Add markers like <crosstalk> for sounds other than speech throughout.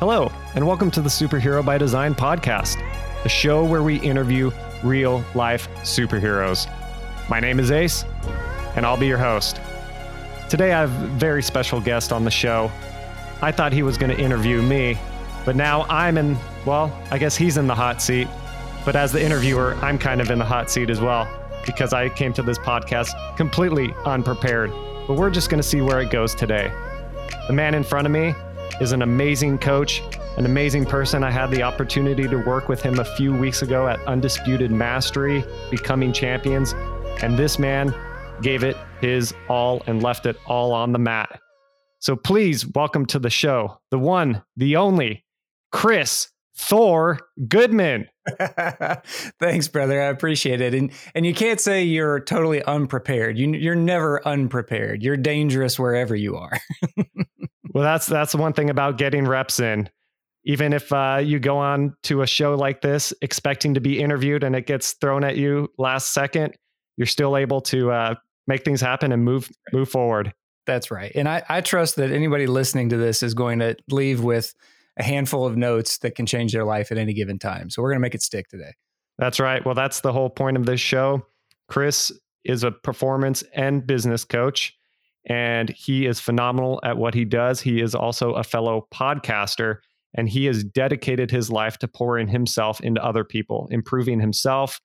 Hello, and welcome to the Superhero by Design podcast, a show where we interview real life superheroes. My name is Ace, and I'll be your host. Today, I have a very special guest on the show. I thought he was going to interview me, but now I'm in, well, I guess he's in the hot seat. But as the interviewer, I'm kind of in the hot seat as well because I came to this podcast completely unprepared. But we're just going to see where it goes today. The man in front of me is an amazing coach, an amazing person. I had the opportunity to work with him a few weeks ago at Undisputed Mastery, Becoming Champions. And this man gave it his all and left it all on the mat. So please welcome to the show the one, the only, Chris Thor Goodman. <laughs> Thanks, brother. I appreciate it. And and you can't say you're totally unprepared. You you're never unprepared. You're dangerous wherever you are. <laughs> well, that's that's the one thing about getting reps in. Even if uh, you go on to a show like this expecting to be interviewed and it gets thrown at you last second, you're still able to uh, make things happen and move move forward. That's right. And I, I trust that anybody listening to this is going to leave with a handful of notes that can change their life at any given time. So we're going to make it stick today. That's right. Well, that's the whole point of this show. Chris is a performance and business coach, and he is phenomenal at what he does. He is also a fellow podcaster, and he has dedicated his life to pouring himself into other people, improving himself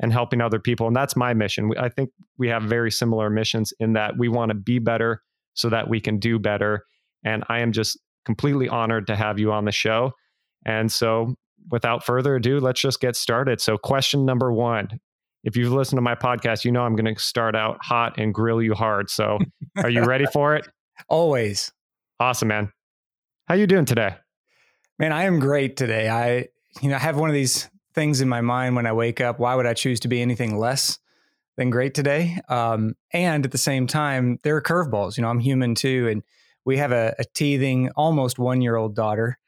and helping other people. And that's my mission. I think we have very similar missions in that we want to be better so that we can do better. And I am just completely honored to have you on the show. And so, without further ado, let's just get started. So, question number one if you've listened to my podcast, you know I'm going to start out hot and grill you hard. So, are you ready for it? <laughs> Always. Awesome, man. How you doing today? Man, I am great today. I, you know, I have one of these things in my mind when I wake up. Why would I choose to be anything less than great today? Um, and at the same time, there are curveballs. You know, I'm human too, and we have a, a teething, almost one year old daughter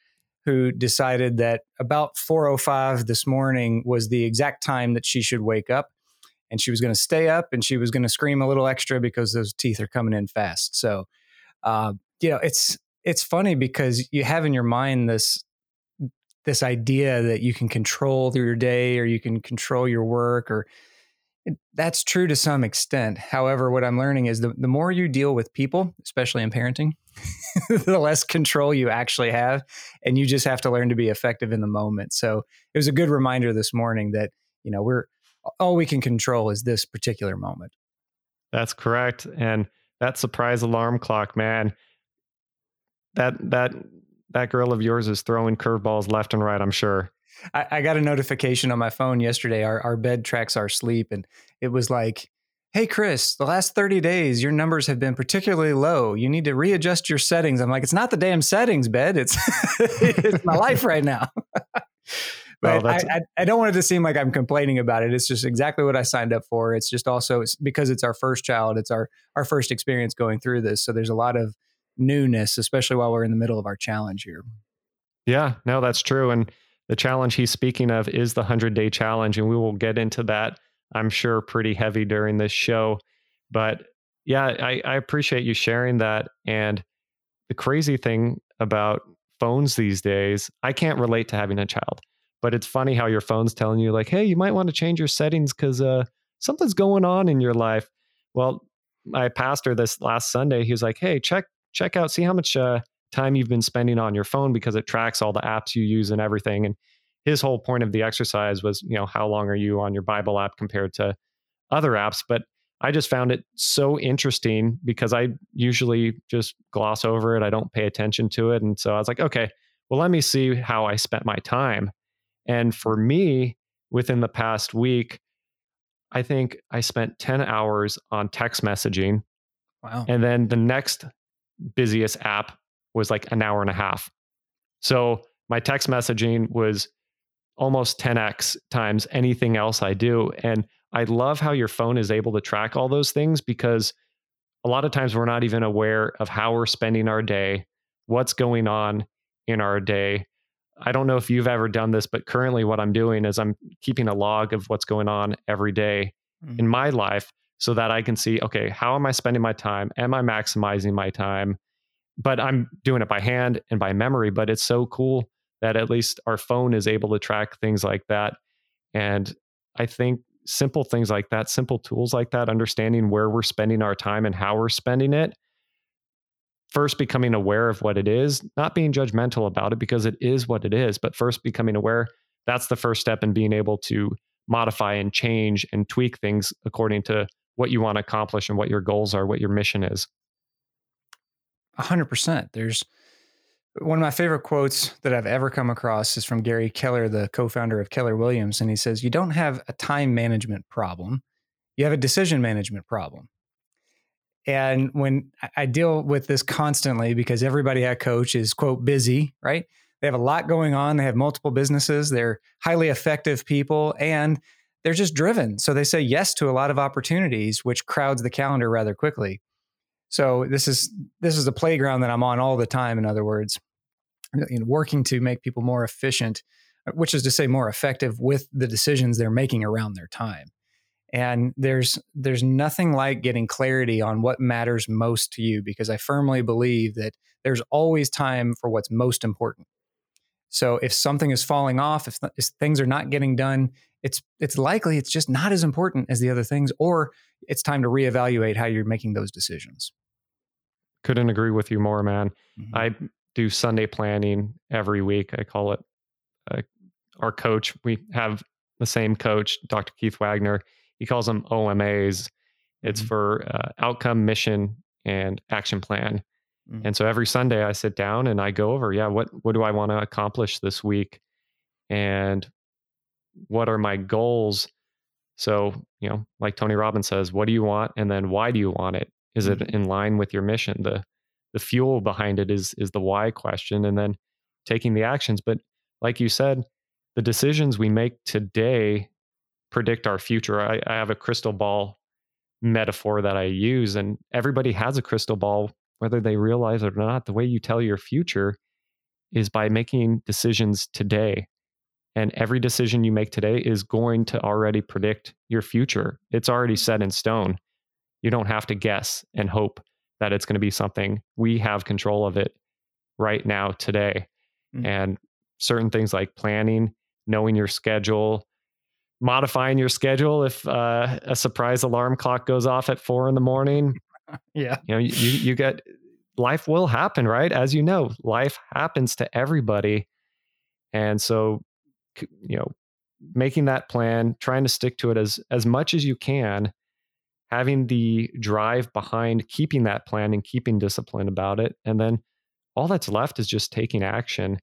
who decided that about 4:05 this morning was the exact time that she should wake up and she was going to stay up and she was going to scream a little extra because those teeth are coming in fast so uh, you know it's it's funny because you have in your mind this this idea that you can control through your day or you can control your work or that's true to some extent. However, what I'm learning is the, the more you deal with people, especially in parenting, <laughs> the less control you actually have. And you just have to learn to be effective in the moment. So it was a good reminder this morning that, you know, we're all we can control is this particular moment. That's correct. And that surprise alarm clock, man, that that that girl of yours is throwing curveballs left and right, I'm sure. I, I, got a notification on my phone yesterday. Our, our bed tracks our sleep, and it was like, Hey, Chris, the last 30 days, your numbers have been particularly low. You need to readjust your settings. I'm like, It's not the damn settings, bed. It's, <laughs> it's my life right now. <laughs> but well, I, I, I, don't want it to seem like I'm complaining about it. It's just exactly what I signed up for. It's just also it's because it's our first child. It's our our first experience going through this. So there's a lot of newness, especially while we're in the middle of our challenge here. Yeah, no, that's true. And the challenge he's speaking of is the 100 day challenge. And we will get into that, I'm sure, pretty heavy during this show. But yeah, I, I appreciate you sharing that. And the crazy thing about phones these days, I can't relate to having a child, but it's funny how your phone's telling you, like, hey, you might want to change your settings because uh, something's going on in your life. Well, my pastor this last Sunday, he was like, hey, check check out, see how much uh, time you've been spending on your phone because it tracks all the apps you use and everything. And his whole point of the exercise was, you know, how long are you on your Bible app compared to other apps? But I just found it so interesting because I usually just gloss over it. I don't pay attention to it. And so I was like, okay, well, let me see how I spent my time. And for me, within the past week, I think I spent 10 hours on text messaging. Wow. And then the next busiest app was like an hour and a half. So my text messaging was almost 10x times anything else I do. And I love how your phone is able to track all those things because a lot of times we're not even aware of how we're spending our day, what's going on in our day. I don't know if you've ever done this, but currently what I'm doing is I'm keeping a log of what's going on every day mm-hmm. in my life so that I can see, okay, how am I spending my time? Am I maximizing my time? but I'm doing it by hand and by memory. But it's so cool that at least our phone is able to track things like that. And I think simple things like that, simple tools like that, understanding where we're spending our time and how we're spending it, first becoming aware of what it is, not being judgmental about it because it is what it is, but first becoming aware, that's the first step in being able to modify and change and tweak things according to what you want to accomplish and what your goals are, what your mission is. 100%. There's one of my favorite quotes that I've ever come across is from Gary Keller, the co founder of Keller Williams. And he says, You don't have a time management problem, you have a decision management problem. And when I deal with this constantly because everybody I coach is, quote, busy, right? They have a lot going on. They have multiple businesses. They're highly effective people and they're just driven. So they say yes to a lot of opportunities, which crowds the calendar rather quickly. So this is this is a playground that I'm on all the time. In other words, in working to make people more efficient, uh, which is to say more effective with the decisions they're making around their time. And there's there's nothing like getting clarity on what matters most to you because I firmly believe that there's always time for what's most important. So if something is falling off, if, if things are not getting done, it's it's likely it's just not as important as the other things, or it's time to reevaluate how you're making those decisions. Couldn't agree with you more, man. Mm-hmm. I do Sunday planning every week. I call it uh, our coach. We have the same coach, Dr. Keith Wagner. He calls them OMAs. It's mm-hmm. for uh, outcome, mission, and action plan. Mm-hmm. And so every Sunday I sit down and I go over, yeah, what what do I want to accomplish this week? And what are my goals? So, you know, like Tony Robbins says, what do you want? And then why do you want it? Is mm-hmm. it in line with your mission? The the fuel behind it is is the why question and then taking the actions. But like you said, the decisions we make today predict our future. I, I have a crystal ball metaphor that I use, and everybody has a crystal ball, whether they realize it or not. The way you tell your future is by making decisions today. And every decision you make today is going to already predict your future. It's already set in stone. You don't have to guess and hope that it's going to be something. We have control of it right now, today. Mm-hmm. And certain things like planning, knowing your schedule, modifying your schedule if uh, a surprise alarm clock goes off at four in the morning. <laughs> yeah. You know, you, you get life will happen, right? As you know, life happens to everybody. And so, you know, making that plan, trying to stick to it as as much as you can, having the drive behind keeping that plan and keeping discipline about it, and then all that's left is just taking action.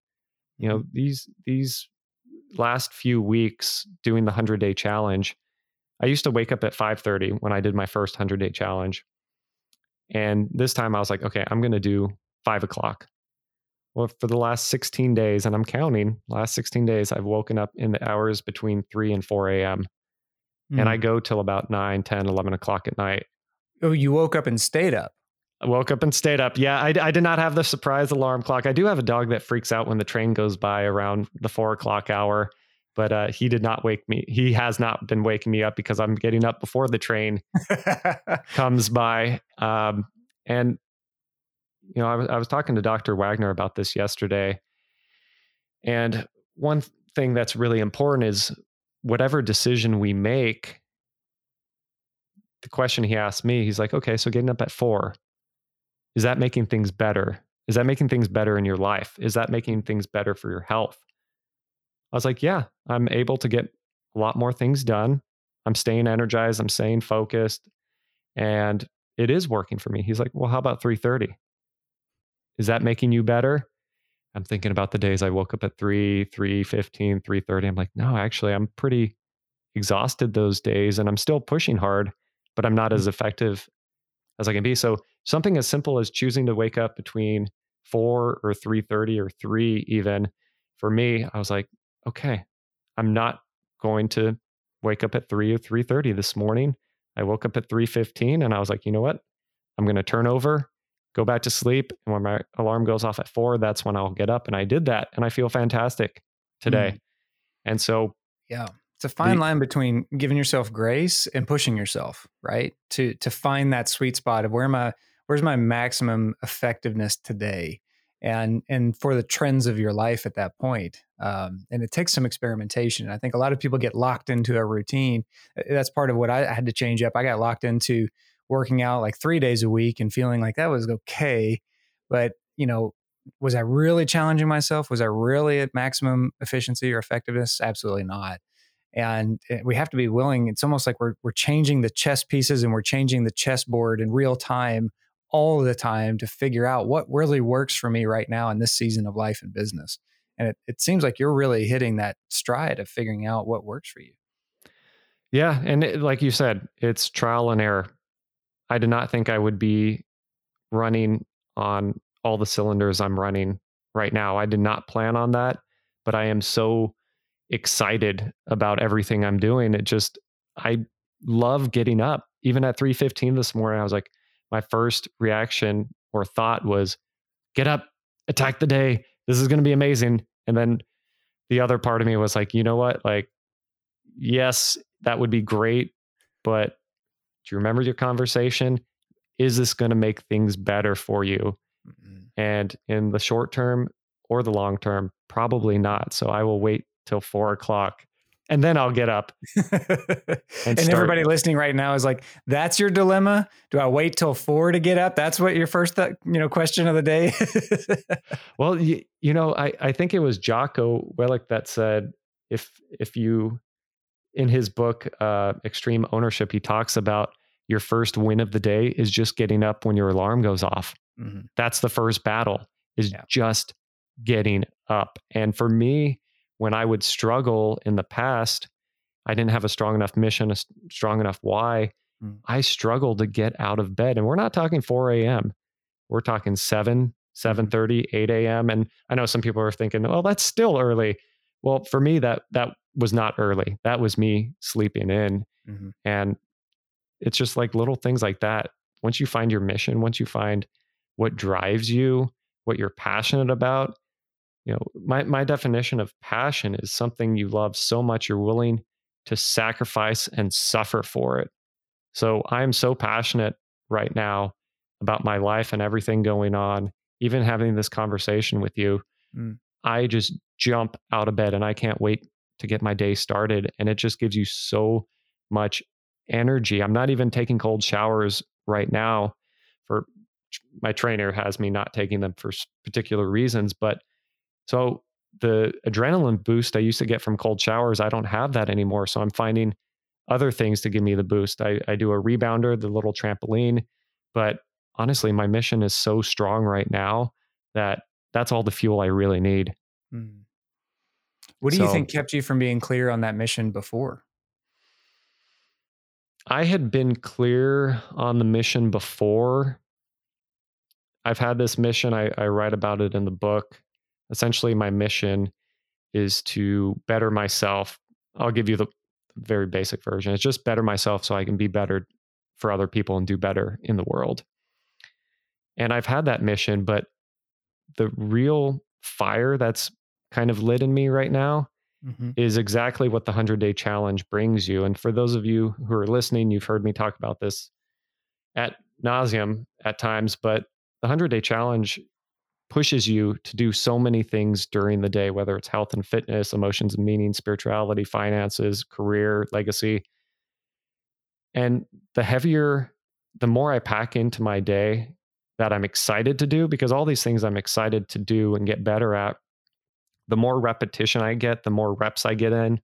You know, mm-hmm. these these last few weeks doing the 100 day challenge, I used to wake up at 5:30 when I did my first 100 day challenge. And this time I was like, okay, I'm going to do five o'clock. Well, for the last 16 days, and I'm counting, last 16 days, I've woken up in the hours between 3 and 4 a.m. Mm. And I hmm. go till about 9, 10, 11 o'clock at night. Oh, you woke up and stayed up. I woke up and stayed up. Yeah, I, I, did not have the surprise alarm clock. I do have a dog that freaks out when the train goes by around the four o'clock hour, but uh, he did not wake me. He has not been waking me up because I'm getting up before the train <laughs> comes by. Um, and you know, I was I was talking to Dr. Wagner about this yesterday, and one thing that's really important is whatever decision we make. The question he asked me, he's like, okay, so getting up at four, is that making things better? Is that making things better in your life? Is that making things better for your health? I was like, yeah, I'm able to get a lot more things done. I'm staying energized, I'm staying focused, and it is working for me. He's like, well, how about 3:30? Is that making you better? I'm thinking about the days I woke up at 3, 3:15, 3:30. I'm like, no, actually, I'm pretty exhausted those days and I'm still pushing hard, but I'm not as mm. effective as I can be. So something as simple as choosing to wake up between four or three thirty or three even for me, I was like, okay, I'm not going to wake up at three or three thirty this morning. I woke up at three fifteen and I was like, you know what? I'm going to turn over, go back to sleep, and when my alarm goes off at four, that's when I'll get up. And I did that, and I feel fantastic today. Mm. And so, yeah, it's a fine the, line between giving yourself grace and pushing yourself, right? To to find that sweet spot of where am I where's my maximum effectiveness today and and for the trends of your life at that point um, and it takes some experimentation i think a lot of people get locked into a routine that's part of what i had to change up i got locked into working out like three days a week and feeling like that was okay but you know was i really challenging myself was i really at maximum efficiency or effectiveness absolutely not and eh, we have to be willing it's almost like we're, we're changing the chess pieces and we're changing the chessboard in real time all the time to figure out what really works for me right now in this season of life and business. And it, it seems like you're really hitting that stride of figuring out what works for you. Yeah. And it, like you said, it's trial and error. I did not think I would be running on all the cylinders I'm running right now. I did not plan on that, but I am so excited about everything I'm doing. It just, I love getting up. Even at 3:15 this morning, I was like, my first reaction or thought was get up, attack the day. This is going to be amazing. And then the other part of me was like, you know what? Like, yes, that would be great. But do you remember your conversation? Is this going to make things better for you? Mm-hmm. And in the short term or the long term, probably not. So I will wait till four o'clock and then I'll get up. <laughs> and, and everybody listening right now is like, "That's your dilemma. Do I wait till four to get up? That's what your first, th- you know, question of the day." <laughs> well, you, you know, I I think it was Jocko Willink that said, if if you, in his book, uh, Extreme Ownership, he talks about your first win of the day is just getting up when your alarm goes off. Mm-hmm. That's the first battle. Is yeah. just getting up. And for me, when I would struggle in the past, I didn't have a strong enough mission, a strong enough why. Mm. I struggled to get out of bed. And we're not talking 4 a.m. We're talking 7, 7:30, 8 a.m. And I know some people are thinking, well, that's still early. Well, for me, that that was not early. That was me sleeping in. Mm-hmm. And it's just like little things like that. Once you find your mission, once you find what drives you, what you're passionate about, you know my my definition of passion is something you love so much you're willing to sacrifice and suffer for it so i'm so passionate right now about my life and everything going on even having this conversation with you mm. i just jump out of bed and i can't wait to get my day started and it just gives you so much energy i'm not even taking cold showers right now for my trainer has me not taking them for particular reasons but so the adrenaline boost I used to get from cold showers, I don't have that anymore. So I'm finding other things to give me the boost. I, I do a rebounder, the little trampoline, but honestly, my mission is so strong right now that that's all the fuel I really need. Mm. What do so, you think kept you from being clear on that mission before? I had been clear on the mission before. I've had this mission, I, I write about it in the book essentially my mission is to better myself. I'll give you the very basic version. It's just better myself so I can be better for other people and do better in the world. And I've had that mission, but the real fire that's kind of lit in me right now mm-hmm. is exactly what the 100 day challenge brings you. And for those of you who are listening, you've heard me talk about this at nauseum at times, but the 100 day challenge pushes you to do so many things during the day, whether it's health and fitness, emotions and meaning, spirituality, finances, career, legacy. And the heavier, the more I pack into my day that I'm excited to do, because all these things I'm excited to do and get better at, the more repetition I get, the more reps I get in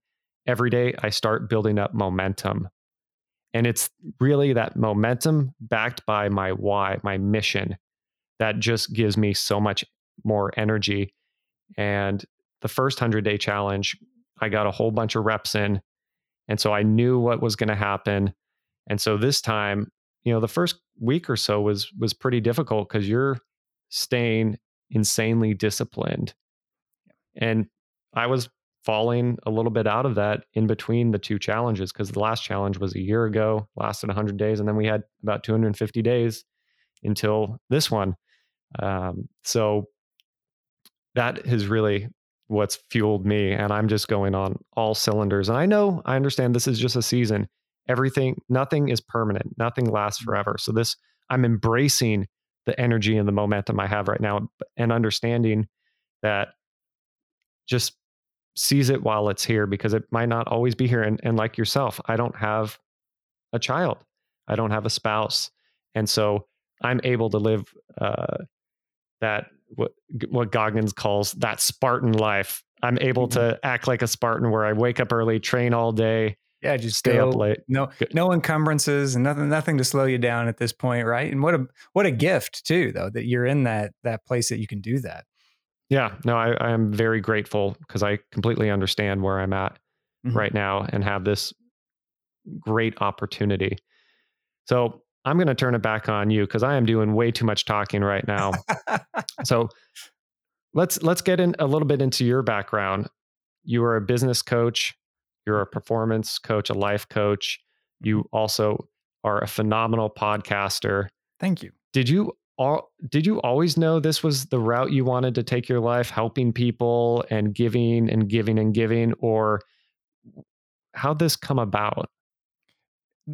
every day, I start building up momentum. And it's really that momentum backed by my why, my mission that just gives me so much more energy. And the first 100 day challenge, I got a whole bunch of reps in. And so I knew what was going to happen. And so this time, you know, the first week or so was was pretty difficult cuz you're staying insanely disciplined. And I was falling a little bit out of that in between the two challenges because the last challenge was a year ago, lasted 100 days, and then we had about 250 days until this one. Um, so that is really what's fueled me. And I'm just going on all cylinders. And I know, I understand this is just a season. Everything, nothing is permanent, nothing lasts mm. forever. So this, I'm embracing the energy and the momentum I have right now and understanding that just seize it while it's here because it might not always be here. And, and like yourself, I don't have a child, I don't have a spouse. And so I'm able to live uh, that what what Goggins calls that Spartan life. I'm able mm-hmm. to act like a Spartan where I wake up early, train all day, yeah, just stay go, up late. No, no encumbrances and nothing, nothing to slow you down at this point, right? And what a what a gift too, though, that you're in that that place that you can do that. Yeah, no, I, I am very grateful because I completely understand where I'm at mm-hmm. right now and have this great opportunity. So I'm going to turn it back on you because I am doing way too much talking right now. <laughs> so let's let's get in a little bit into your background. You are a business coach you're a performance coach, a life coach. You mm-hmm. also are a phenomenal podcaster. Thank you. Did you all did you always know this was the route you wanted to take your life, helping people and giving and giving and giving, or how'd this come about?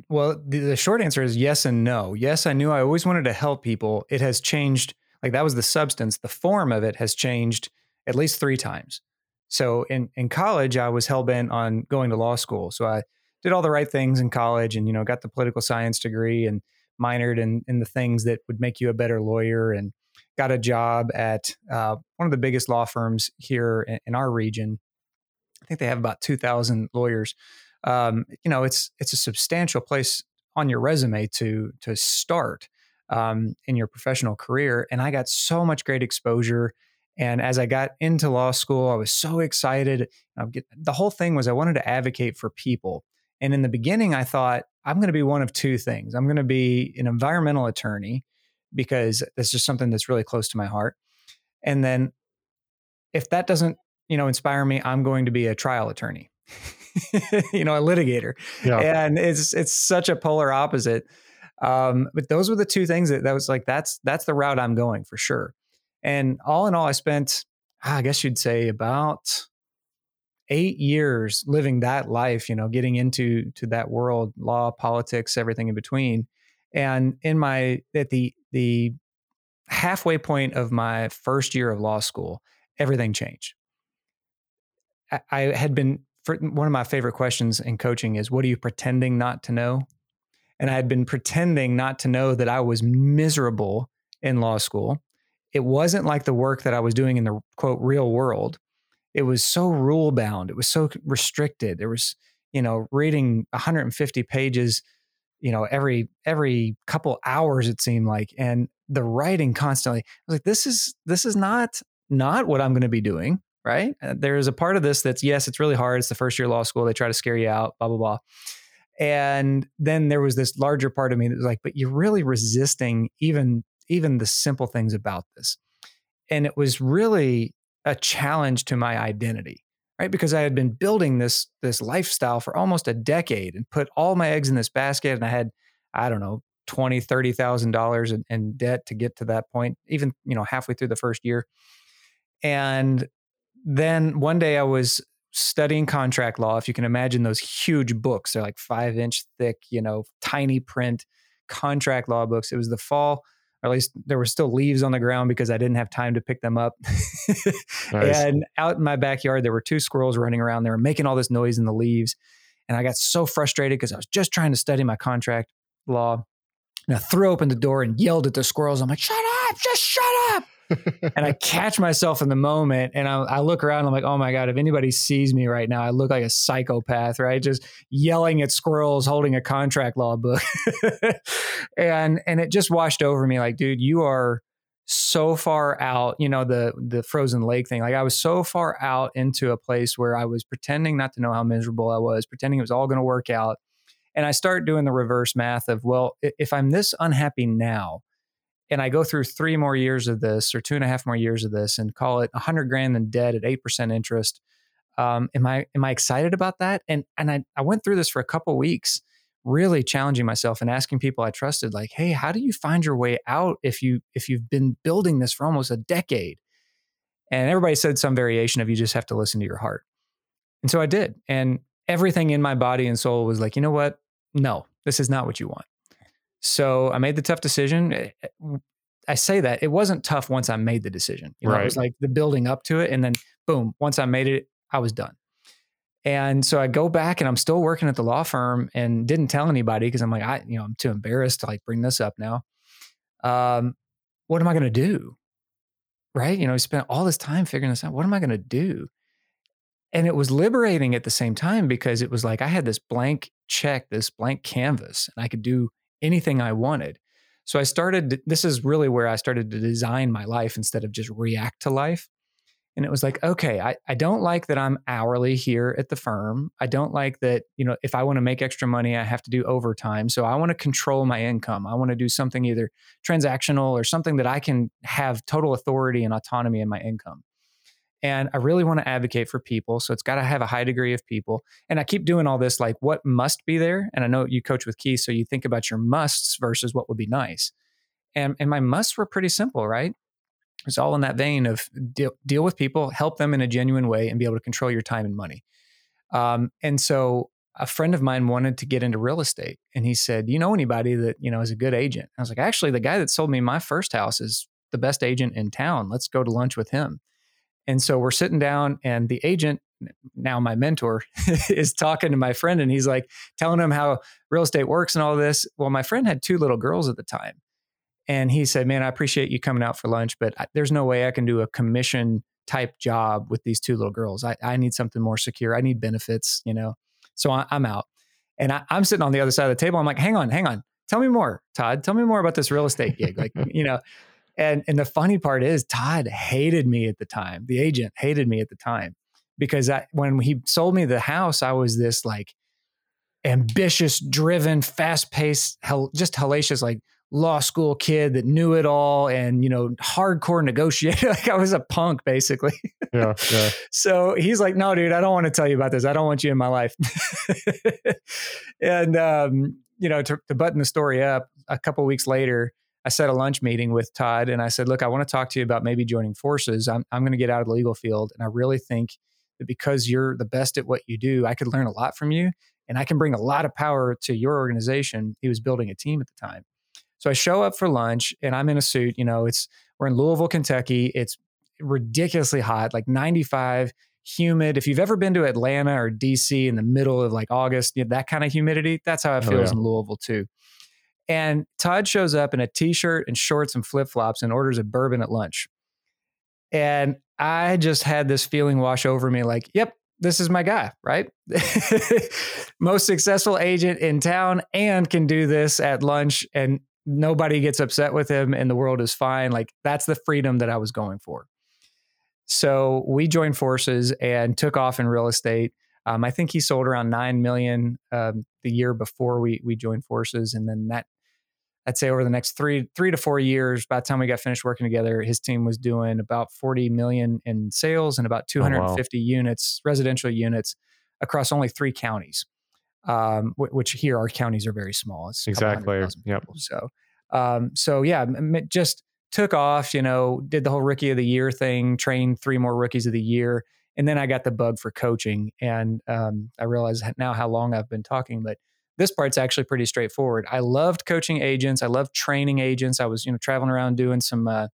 Well, the, the short answer is yes and no. Yes, I knew I always wanted to help people. It has changed, like that was the substance. The form of it has changed at least three times. So in in college, I was hell bent on going to law school. So I did all the right things in college, and you know, got the political science degree and minored in in the things that would make you a better lawyer, and got a job at uh, one of the biggest law firms here in, in, our region. I think they have about two thousand lawyers. Um, you know, it's it's a substantial place on your resume to to start um, in your professional career, and I got so much great exposure and as I got into law school, I was so excited. the whole thing was I wanted to advocate for people. And in the beginning, I thought, I'm going to be one of two things. I'm going to be an environmental attorney because that's just something that's really close to my heart. And then if that doesn't, you know, inspire me, I'm going to be a trial attorney. <laughs> you know, a litigator. Yeah. And it's it's such a polar opposite. Um, but those were the two things that that was like that's that's the route I'm going for sure. And all in all, I spent, ah, I guess you'd say, about eight years living that life, you know, getting into to that world, law, politics, everything in between. And in my at the the halfway point of my first year of law school, everything changed. I, I had been for one of my favorite questions in coaching is what are you pretending not to know? And I had been pretending not to know that I was miserable in law school it wasn't like the work that I was doing in the quote real world. It was so rule bound. It was so restricted. There was, you know, reading 150 pages, you know, every every couple hours it seemed like, and the writing constantly. I was like, this is this is not not what I'm going to be doing. Right? Uh, there is a part of this that's yes, it's really hard. It's the first year law school. They try to scare you out. Blah blah blah. And then there was this larger part of me that was like, but you're really resisting even even the simple things about this. And it was really a challenge to my identity, right? Because I had been building this this lifestyle for almost a decade and put all my eggs in this basket and I had I don't know, twenty, thirty thousand dollars in debt to get to that point, even you know halfway through the first year. And then one day I was studying contract law. If you can imagine those huge books, they're like five inch thick, you know, tiny print contract law books. It was the fall or at least there were still leaves on the ground because I didn't have time to pick them up. <laughs> nice. And out in my backyard, there were two squirrels running around. They were making all this noise in the leaves. And I got so frustrated because I was just trying to study my contract law. And I threw open the door and yelled at the squirrels. I'm like, shut up, just shut up and I catch myself in the moment and I, I, look around. And I'm like, oh my God, if anybody sees me right now, I look like a psychopath, right? Just yelling at squirrels, holding a contract law book. <laughs> and, and it just washed over me like, dude, you are so far out, you know, the, the frozen lake thing. Like I was so far out into a place where I was pretending not to know how miserable I was, pretending it was all going to work out. And I start doing the reverse math of, well, if I'm this unhappy now, and I go through three more years of this or two and a half more years of this and call it a hundred grand in debt at eight percent interest. Um, am I am I excited about that? And and I, I went through this for a couple weeks, really challenging myself and asking people I trusted, like, hey, how do you find your way out if you if you've been building this for almost a decade? And everybody said some variation of you just have to listen to your heart. And so I did. And everything in my body and soul was like, you know what? No, this is not what you want. So I made the tough decision. Eh, eh, I say that it wasn't tough once I made the decision. You know, Right. it was like the building up to it, and then boom, once I made it, I was done. And so I go back and I'm still working at the law firm and didn't tell anybody because I'm like, I, you know, I'm too embarrassed to like bring this up now. Um, what am I going to do? Right. You know, I spent all this time figuring this out. What am I going to do? And it was liberating at the same time because it was like I had this blank check, this blank canvas, and I could do anything I wanted. So I started, this is really where I started to design my life instead of just react to life. And it was like, okay, I, I don't like that I'm hourly here at the firm. I don't like that, you know, if I want to make extra money, I have to do overtime. So I want to control my income. I want to do something either transactional or something that I can have total authority and autonomy in my income. And I really want to advocate for people. So it's got to have a high degree of people. And I keep doing all this like what must be there. And I know you coach with Keith, so you think about your musts versus what would be nice. And, and my musts were pretty simple, right? It's all in that vein of deal, deal with people, help them in a genuine way, and be able to control your time and money. Um, and so a friend of mine wanted to get into real estate, and he said, "You know anybody that you know is a good agent?" I was like, "Actually, the guy that sold me my first house is the best agent in town. Let's go to lunch with him." And so we're sitting down, and the agent, now my mentor, <laughs> is talking to my friend, and he's like telling him how real estate works and all this. Well, my friend had two little girls at the time. And he said, Man, I appreciate you coming out for lunch, but I, there's no way I can do a commission type job with these two little girls. I, I need something more secure. I need benefits, you know? So I, am out. And I, I'm sitting on the other side of the table. I'm like, Hang on, hang on. Tell me more, Todd. Tell me more about this real estate gig. Like, <laughs> you know, and and the funny part is Todd hated me at the time. The agent hated me at the time because I, when he sold me the house, I was this like ambitious, driven, fast paced, hell, just hellacious, like law school kid that knew it all and you know hardcore negotiator <laughs> like i was a punk basically Yeah. Yeah. <laughs> so he's like no dude i don't want to tell you about this i don't want you in my life <laughs> and um, you know to, to button the story up a couple weeks later i set a lunch meeting with todd and i said look i want to talk to you about maybe joining forces i'm, I'm going to get out of the legal field and i really think that because you're the best at what you do i could learn a lot from you and i can bring a lot of power to your organization he was building a team at the time so I show up for lunch and I'm in a suit. You know, it's we're in Louisville, Kentucky. It's ridiculously hot, like 95, humid. If you've ever been to Atlanta or DC in the middle of like August, you know, that kind of humidity, that's how it Oh, feels yeah. in Louisville too. And Todd shows up in a t-shirt and shorts and flip-flops and orders a bourbon at lunch. And I just had this feeling wash over me like, yep, this is my guy, right? <laughs> Most successful agent in town and can do this at lunch and nobody gets upset with him and the world is fine. Like that's the freedom that I was going for. So we joined forces and took off in real estate. Um, I think he sold around nine million um, the year before we we joined forces, and then that I'd say over the next three three to four years, by the time we got finished working together, his team was doing about forty million in sales and about two hundred and fifty units, residential units, across only three counties. Um, wh- which here our counties are very small. It's a couple hundred Exactly. Yep. people. So, um, so yeah, just took off. You know, did the whole rookie of the year thing, trained three more rookies of the year, and then I got the bug for coaching, and um, I realize now how long I've been talking, but this part's actually pretty straightforward. I loved coaching agents. I loved training agents. I was, you know, traveling around doing some uh,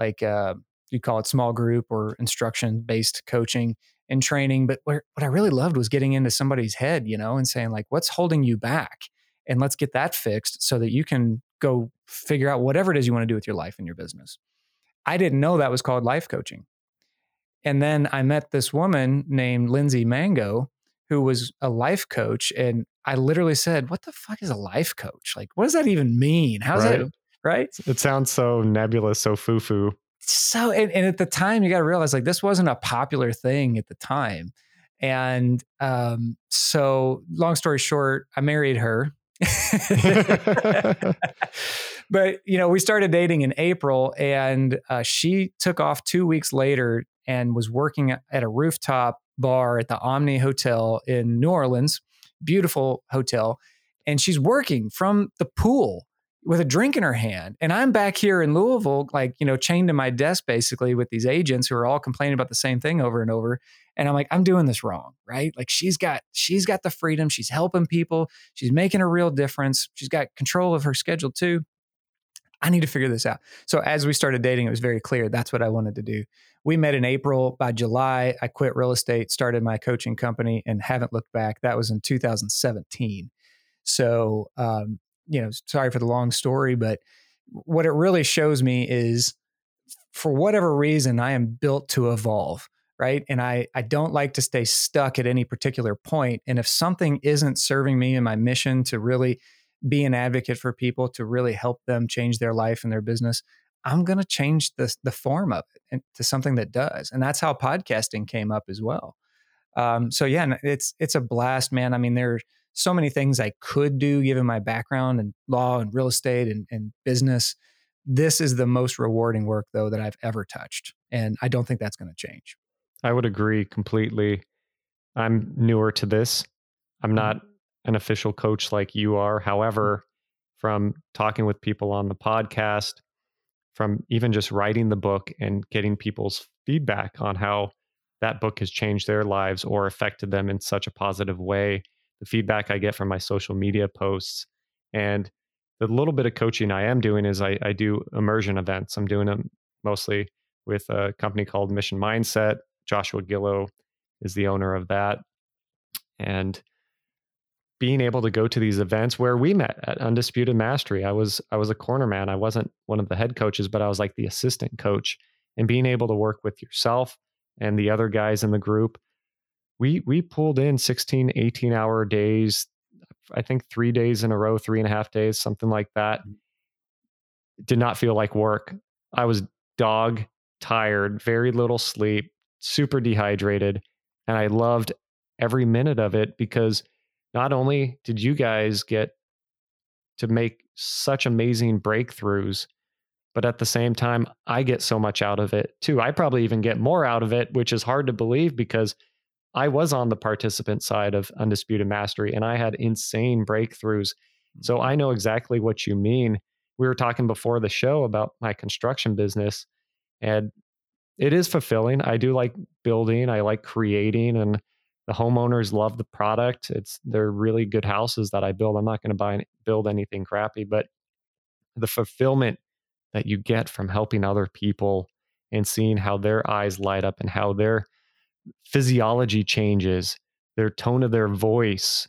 like uh, you call it small group or instruction based coaching and training. But what, what I really loved was getting into somebody's head, you know, and saying like, what's holding you back, and let's get that fixed so that you can go figure out whatever it is you want to do with your life and your business. I didn't know that was called life coaching. And then I met this woman named Lindsay Mango, who was a life coach. And I literally said, What the fuck is a life coach? Like, what does that even mean? How's Right. that? Right. It sounds so nebulous, so foo foo. So, and, and at the time, you got to realize like this wasn't a popular thing at the time. And um, so, long story short, I married her. <laughs> <laughs> but you know, we started dating in April, and uh, she took off two weeks later and was working at a rooftop bar at the Omni Hotel in New Orleans, beautiful hotel, and she's working from the pool with a drink in her hand. And I'm back here in Louisville, like you know, chained to my desk basically with these agents who are all complaining about the same thing over and over. And I'm like, I'm doing this wrong, right? Like she's got she's got the freedom, she's helping people, she's making a real difference, she's got control of her schedule too. I need to figure this out. So as we started dating, it was very clear that's what I wanted to do. We met in April. By July, I quit real estate, started my coaching company, and haven't looked back. That was in 2017. So, um, you know, sorry for the long story, but what it really shows me is for whatever reason, I am built to evolve right and i i don't like to stay stuck at any particular point and if something isn't serving me in my mission to really be an advocate for people to really help them change their life and their business i'm going to change the the form of it to something that does and that's how podcasting came up as well um, so yeah it's it's a blast man i mean there are so many things i could do given my background in law and real estate and, and business this is the most rewarding work though that i've ever touched and i don't think that's going to change I would agree completely. I'm newer to this. I'm mm-hmm. not an official coach like you are. However, mm-hmm. from talking with people on the podcast, from even just writing the book and getting people's feedback on how that book has changed their lives or affected them in such a positive way, the feedback I get from my social media posts, and the little bit of coaching I am doing is I, I do immersion events. I'm doing them mostly with a company called Mission Mindset Joshua Gillow is the owner of that. And being able to go to these events where we met at Undisputed Mastery. I was I was a corner man. I wasn't one of the head coaches, but I was like the assistant coach. And being able to work with yourself and the other guys in the group, we we pulled in 16, 18 hour days, I think three days in a row, three and a half days, something like that. Mm. Did not feel like work. I was dog tired, very little sleep, super dehydrated. And I loved every minute of it because not only did you guys get to make such amazing breakthroughs, but at the same time, I get so much out of it too. I probably even get more out of it, which is hard to believe because I was on the participant side of Undisputed Mastery and I had insane breakthroughs. Mm. So I know exactly what you mean. We were talking before the show about my construction business, and it is fulfilling. I do like building, I like creating, and the homeowners love the product. It's they're really good houses that I build. I'm not going to buy build anything crappy, but the fulfillment that you get from helping other people and seeing how their eyes light up and how their physiology changes, their tone of their voice,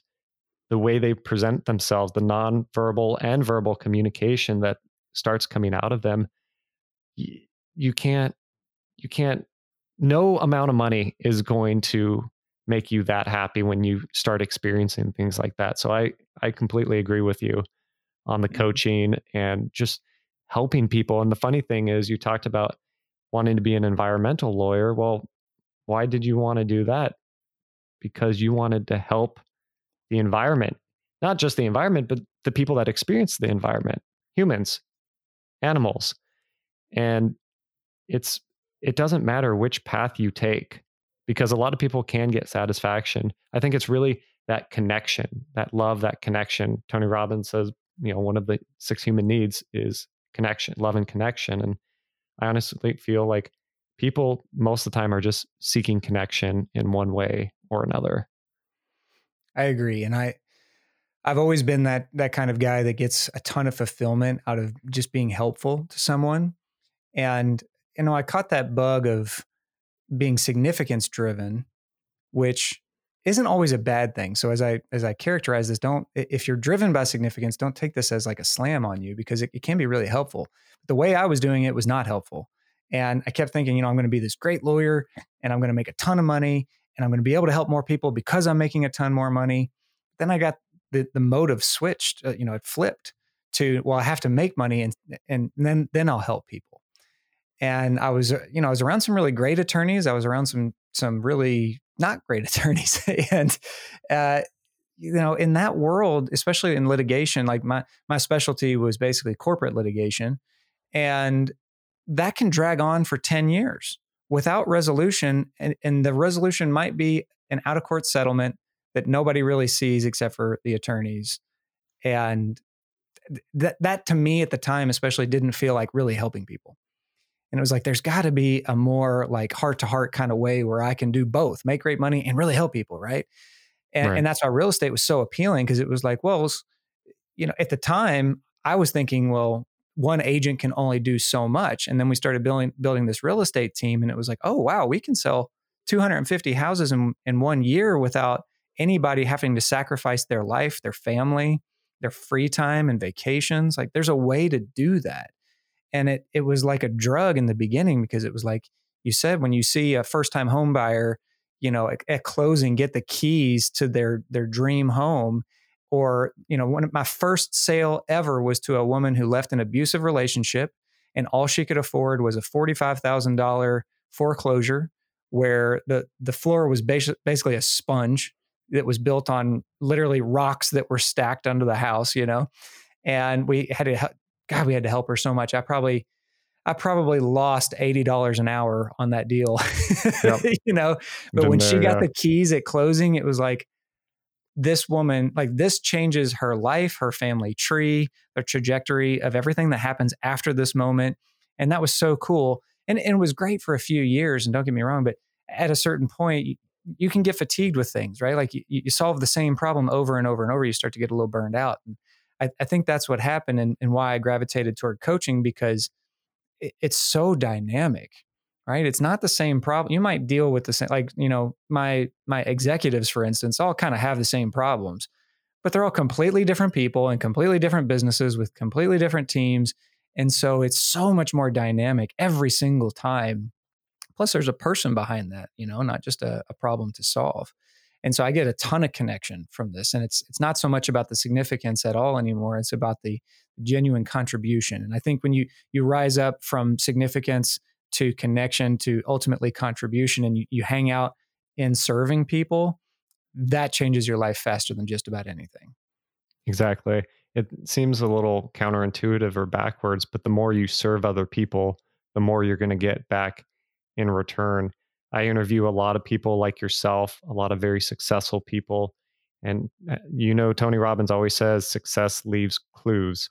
the way they present themselves, the nonverbal and verbal communication that starts coming out of them, you can't you can't no amount of money is going to make you that happy when you start experiencing things like that. So I I completely agree with you on the mm-hmm. coaching and just helping people. And the funny thing is you talked about wanting to be an environmental lawyer. Well, why did you want to do that? Because you wanted to help the environment, not just the environment, but the people that experience the environment, humans, animals. And it's it doesn't matter which path you take because a lot of people can get satisfaction. I think it's really that connection, that love, that connection. Tony Robbins says, you know, one of the six human needs is connection, love and connection. And I honestly feel like people most of the time are just seeking connection in one way or another. I agree. And I, I've always been that that kind of guy that gets a ton of fulfillment out of just being helpful to someone. And you know, I caught that bug of being significance driven, which isn't always a bad thing. So as I as I characterize this, don't if you're driven by significance, don't take this as like a slam on you because it, it can be really helpful. The way I was doing it was not helpful. And I kept thinking, you know, I'm going to be this great lawyer and I'm going to make a ton of money and I'm going to be able to help more people because I'm making a ton more money. Then I got the the motive switched, uh, you know, it flipped to well, I have to make money and and then then I'll help people and I was, uh, you know, I was around some really great attorneys. I was around some some really not great <laughs> attorneys, and uh, you know, in that world, especially in litigation, like my my specialty was basically corporate litigation, and that can drag on for ten years without resolution, and, and the resolution might be an out of court settlement that nobody really sees except for the attorneys, and that that to me at the time especially didn't feel like really helping people and it was like there's got to be a more like heart to heart kind of way where i can do both make great money and really help people right and, right. and that's why real estate was so appealing because it was like well you know at the time i was thinking well one agent can only do so much. And then we started building building this real estate team, and it was like, oh wow, we can sell 250 houses in in one year without anybody having to sacrifice their life, their family, their free time and vacations. Like there's a way to do that. And it it was like a drug in the beginning because it was like you said when you see a first time home buyer, you know, at, at closing get the keys to their their dream home or you know one of my first sale ever was to a woman who left an abusive relationship and all she could afford was a $45,000 foreclosure where the the floor was basically a sponge that was built on literally rocks that were stacked under the house, you know. And we had to God, we had to help her so much. I probably I probably lost eighty dollars an hour on that deal, yep. <laughs> you know. But when she got the keys at closing, it was like this woman, like this changes her life, her family tree, the trajectory of everything that happens after this moment, and that was so cool. And, and it was great for a few years. And don't get me wrong, but at a certain point, you can get fatigued with things, right? Like you, you, solve the same problem over and over and over, you start to get a little burned out. And I, I think that's what happened and, and, why I gravitated toward coaching because it, it's so dynamic, right? It's not the same problem. You might deal with the same, like, you know, my, my executives, for instance, all kind of have the same problems, but they're all completely different people and completely different businesses with completely different teams. And so it's so much more dynamic every single time Plus, there's a person behind that, you know, not just a, a problem to solve. And so I get a ton of connection from this. And it's it's not so much about the significance at all anymore. It's about the genuine contribution. And I think when you you rise up from significance to connection to ultimately contribution and you, you hang out in serving people, that changes your life faster than just about anything. Exactly. It seems a little counterintuitive or backwards, but the more you serve other people, the more you're going to get back in return. I interview a lot of people like yourself, a lot of very successful people. And uh, you know, Tony Robbins always says success leaves clues.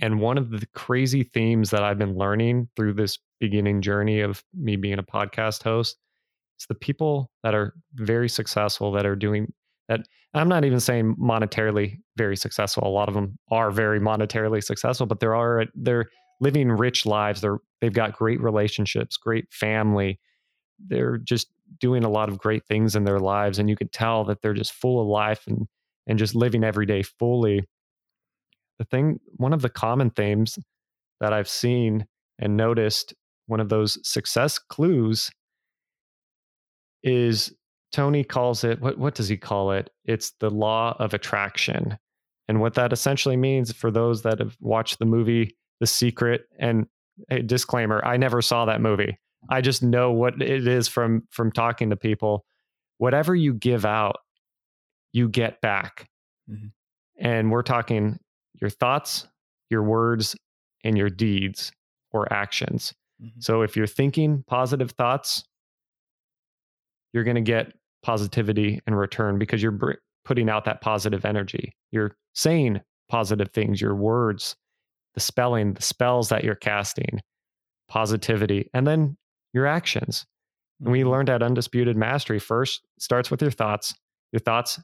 And one of the crazy themes that I've been learning through this beginning journey of me being a podcast host is the people that are very successful that are doing that. I'm not even saying monetarily very successful. A lot of them are very monetarily successful, but there are they're living rich lives. They're they've got great relationships, great family. They're just doing a lot of great things in their lives, and you can tell that they're just full of life and and just living every day fully. The thing, one of the common themes that I've seen and noticed, one of those success clues is Tony calls it what what does he call it? It's the law of attraction. And what that essentially means for those that have watched the movie the Secret. And a disclaimer: I never saw that movie. I just know what it is from from talking to people. Whatever you give out, you get back. Mm-hmm. And we're talking your thoughts, your words, and your deeds or actions. Mm-hmm. So if you're thinking positive thoughts, you're going to get positivity in return because you're putting out that positive energy. You're saying positive things, your words the spelling, the spells that you're casting, positivity, and then your actions. And we mm-hmm. learned at Undisputed Mastery first starts with your thoughts. Your thoughts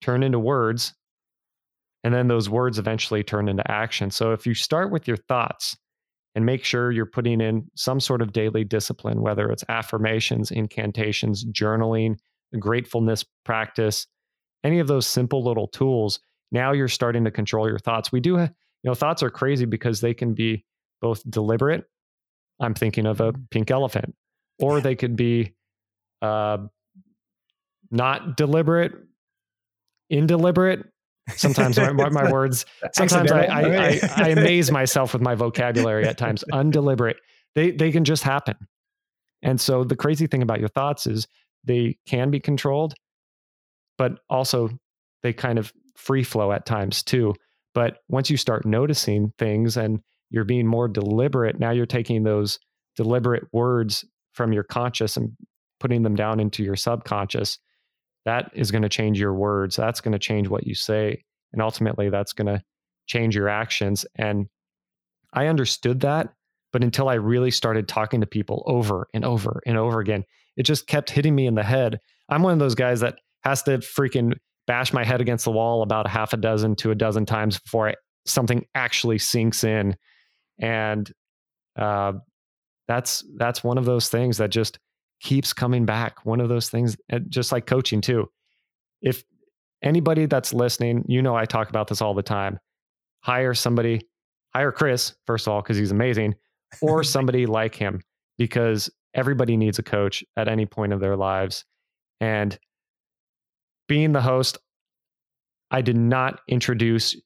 turn into words, and then those words eventually turn into action. So if you start with your thoughts and make sure you're putting in some sort of daily discipline, whether it's affirmations, incantations, journaling, gratefulness practice, any of those simple little tools, now you're starting to control your thoughts. We do you know thoughts are crazy because they can be both deliberate i'm thinking of a mm-hmm. pink elephant. Or they could be uh, not deliberate indeliberate. Sometimes my, my, <laughs> words sometimes I, I, I, I amaze <laughs> myself with my vocabulary at times. Undeliberate. They they can just happen. And so the crazy thing about your thoughts is they can be controlled but also they kind of free flow at times too. But once you start noticing things and you're being more deliberate, now you're taking those deliberate words from your conscious and putting them down into your subconscious. That is going to change your words. That's going to change what you say. And ultimately, that's going to change your actions. And I understood that. But until I really started talking to people over and over and over again, it just kept hitting me in the head. I'm one of those guys that has to freaking bash my head against the wall about half a dozen to a dozen times before I something actually sinks in. And uh, that's that's one of those things that just keeps coming back. One of those things, just like coaching too. If anybody that's listening, you know I talk about this all the time. Hire somebody, hire Chris first of all because he's amazing, or <laughs> somebody like him because everybody needs a coach at any point of their lives. And being the host, I did not introduce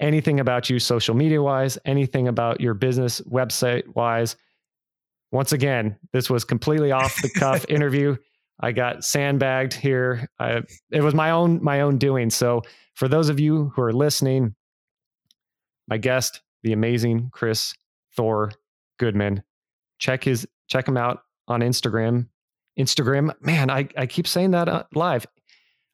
anything about you social media wise, anything about your business website wise. Once again, this was completely off the cuff <laughs> interview. I got sandbagged here. I, it was my own my own doing. So for those of you who are listening, my guest, the amazing Chris Thor Goodman, check his check him out on Instagram. Instagram, man, I, I keep saying that uh, live.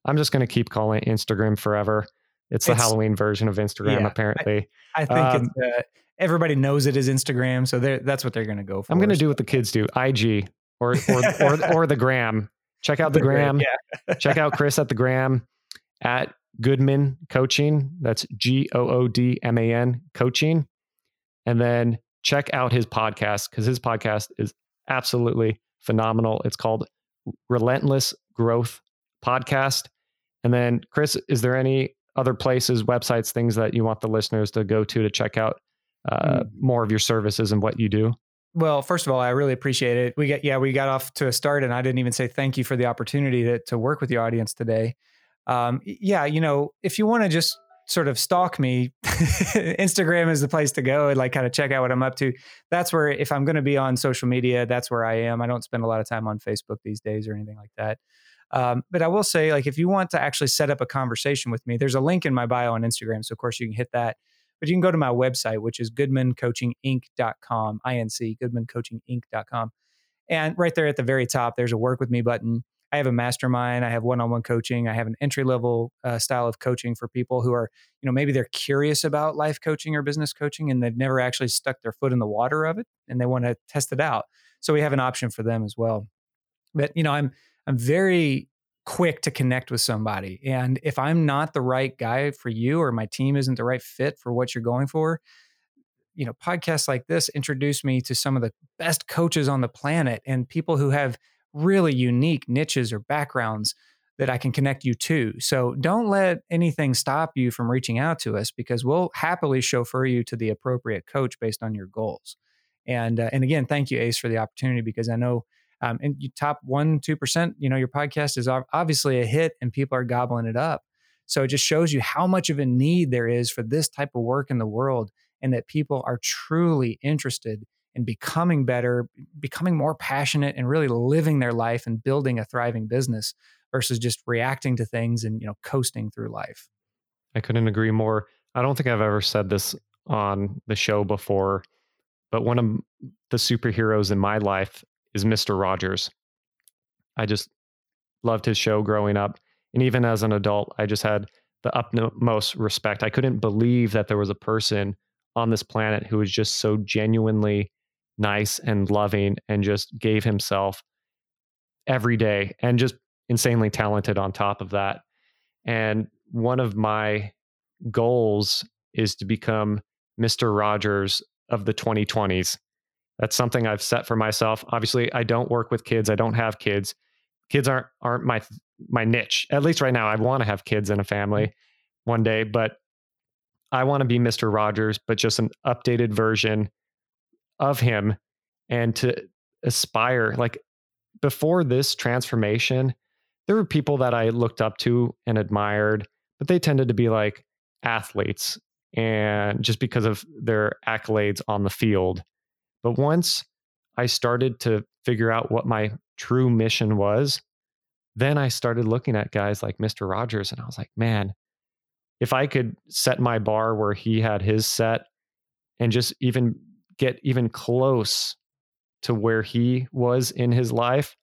I'm just going to keep calling it Instagram forever. It's the it's, Halloween version of Instagram, yeah, apparently. I, I think um, uh, everybody knows it is Instagram, so that's what they're going to go for. I'm going to do what the kids do: IG or <laughs> or or, or the gram. Check out the, the gram. Yeah. Check out Chris at the gram at Goodman Coaching. That's G O O D M A N Coaching, and then check out his podcast because his podcast is absolutely phenomenal. It's called Relentless Growth Podcast. And then, Chris, is there any other places, websites, things that you want the listeners to go to to check out uh, mm. more of your services and what you do? Well, first of all, I really appreciate it. We got yeah, we got off to a start, and I didn't even say thank you for the opportunity to to work with the audience today. Um, yeah, you know, if you want to just sort of stalk me, <laughs> Instagram is the place to go and like kind of check out what I'm up to. That's where if I'm going to be on social media, that's where I am. I don't spend a lot of time on Facebook these days or anything like that. Um, but I will say, like, if you want to actually set up a conversation with me, there's a link in my bio on Instagram. So, of course, you can hit that. But you can go to my website, which is goodmancoachinginc.com, INC, goodmancoachinginc.com. And right there at the very top, there's a work with me button. I have a mastermind. I have one-on-one coaching. I have an entry-level uh, style of coaching for people who are, you know, maybe they're curious about life coaching or business coaching, and they've never actually stuck their foot in the water of it, and they want to test it out. So we have an option for them as well. But you know, I'm I'm very quick to connect with somebody. And if I'm not the right guy for you or my team isn't the right fit for what you're going for, you know, podcasts like this introduce me to some of the best coaches on the planet and people who have really unique niches or backgrounds that I can connect you to. So don't let anything stop you from reaching out to us because we'll happily chauffeur you to the appropriate coach based on your goals. And uh, and again, thank you, Ace, for the opportunity because I know um, and you top one two percent. You know, your podcast is obviously a hit, and people are gobbling it up. So it just shows you how much of a need there is for this type of work in the world, and that people are truly interested in becoming better, becoming more passionate, and really living their life and building a thriving business versus just reacting to things and you know coasting through life. I couldn't agree more. I don't think I've ever said this on the show before, but one of the superheroes in my life is Mr. Rogers. I just loved his show growing up. And even as an adult, I just had the utmost respect. I couldn't believe that there was a person on this planet who was just so genuinely nice and loving and just gave himself every day and just insanely talented on top of that. And one of my goals is to become Mr. Rogers of the 2020s. That's something I've set for myself. Obviously, I don't work with kids. I don't have kids. Kids aren't aren't my my niche. At least right now, I want to have kids in a family mm-hmm. one day, but I want to be Mr. Rogers, but just an updated version of him and to aspire like before this transformation, there were people that I looked up to and admired, but they tended to be like athletes and just because of their accolades on the field but once I started to figure out what my true mission was, then I started looking at guys like Mr. Rogers and I was like, man, if I could set my bar where he had his set and just even get even close to where he was in his life,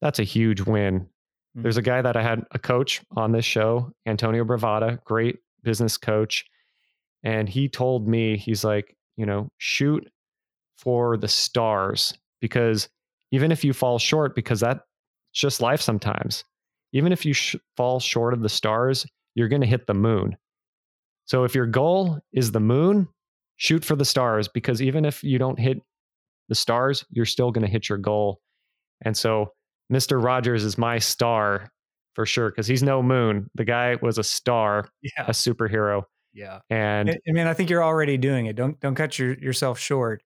that's a huge win. Mm-hmm. There's a guy that I had a coach on this show, Antonio Bravada, great business coach. And he told me, he's like, you know, shoot for the stars because even if you fall short, because that's just life sometimes, even if you sh- fall short of the stars, you're going to hit the moon. So if your goal is the moon, shoot for the stars because even if you don't hit the stars, you're still going to hit your goal. And so Mr. Rogers is my star for sure because he's no moon. The guy was a star, Yeah. a superhero. Yeah. And I I mean, I think you're already doing it. Don't don't cut your, yourself short.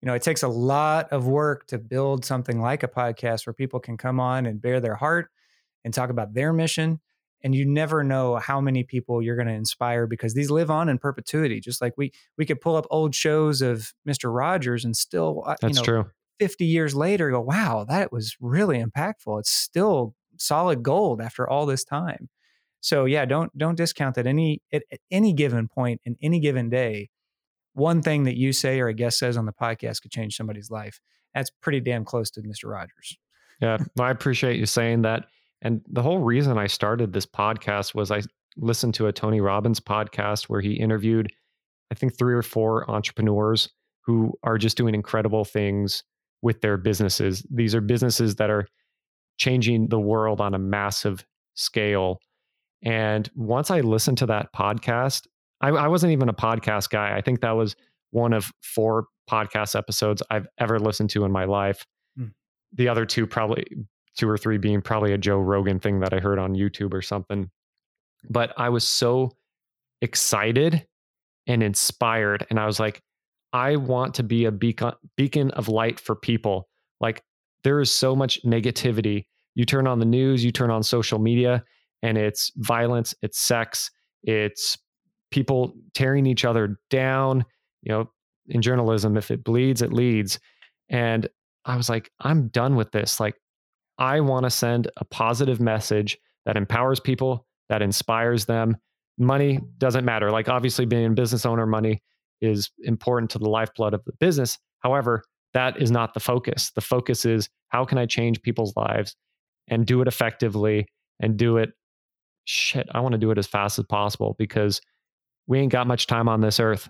You know, it takes a lot of work to build something like a podcast where people can come on and bare their heart and talk about their mission. And you never know how many people you're going to inspire because these live on in perpetuity. Just like we we could pull up old shows of Mister Rogers and still, uh, you that's know, true. 50 years later, go, wow, that was really impactful. It's still solid gold after all this time. So yeah, don't don't discount that any at, at any given point in any given day, one thing that you say or a guest says on the podcast could change somebody's life. That's pretty damn close to Mr. Rogers. Yeah. I appreciate you saying that. And the whole reason I started this podcast was I listened to a Tony Robbins podcast where he interviewed, I think, three or four entrepreneurs who are just doing incredible things with their businesses. These are businesses that are changing the world on a massive scale. And once I listened to that podcast, I, I wasn't even a podcast guy. I think that was one of four podcast episodes I've ever listened to in my life. Hmm. The other two, probably two or three, being probably a Joe Rogan thing that I heard on YouTube or something. But I was so excited and inspired. And I was like, I want to be a beacon, beacon of light for people. Like, there is so much negativity. You turn on the news, you turn on social media, and it's violence, it's sex, it's people tearing each other down. You know, in journalism, if it bleeds, it leads. And I was like, I'm done with this. Like, I want to send a positive message that empowers people, that inspires them. Money doesn't matter. Like, obviously, being a business owner, money is important to the lifeblood of the business. However, that is not the focus. The focus is how can I change people's lives and do it effectively and do it shit. I want to do it as fast as possible because we ain't got much time on this earth.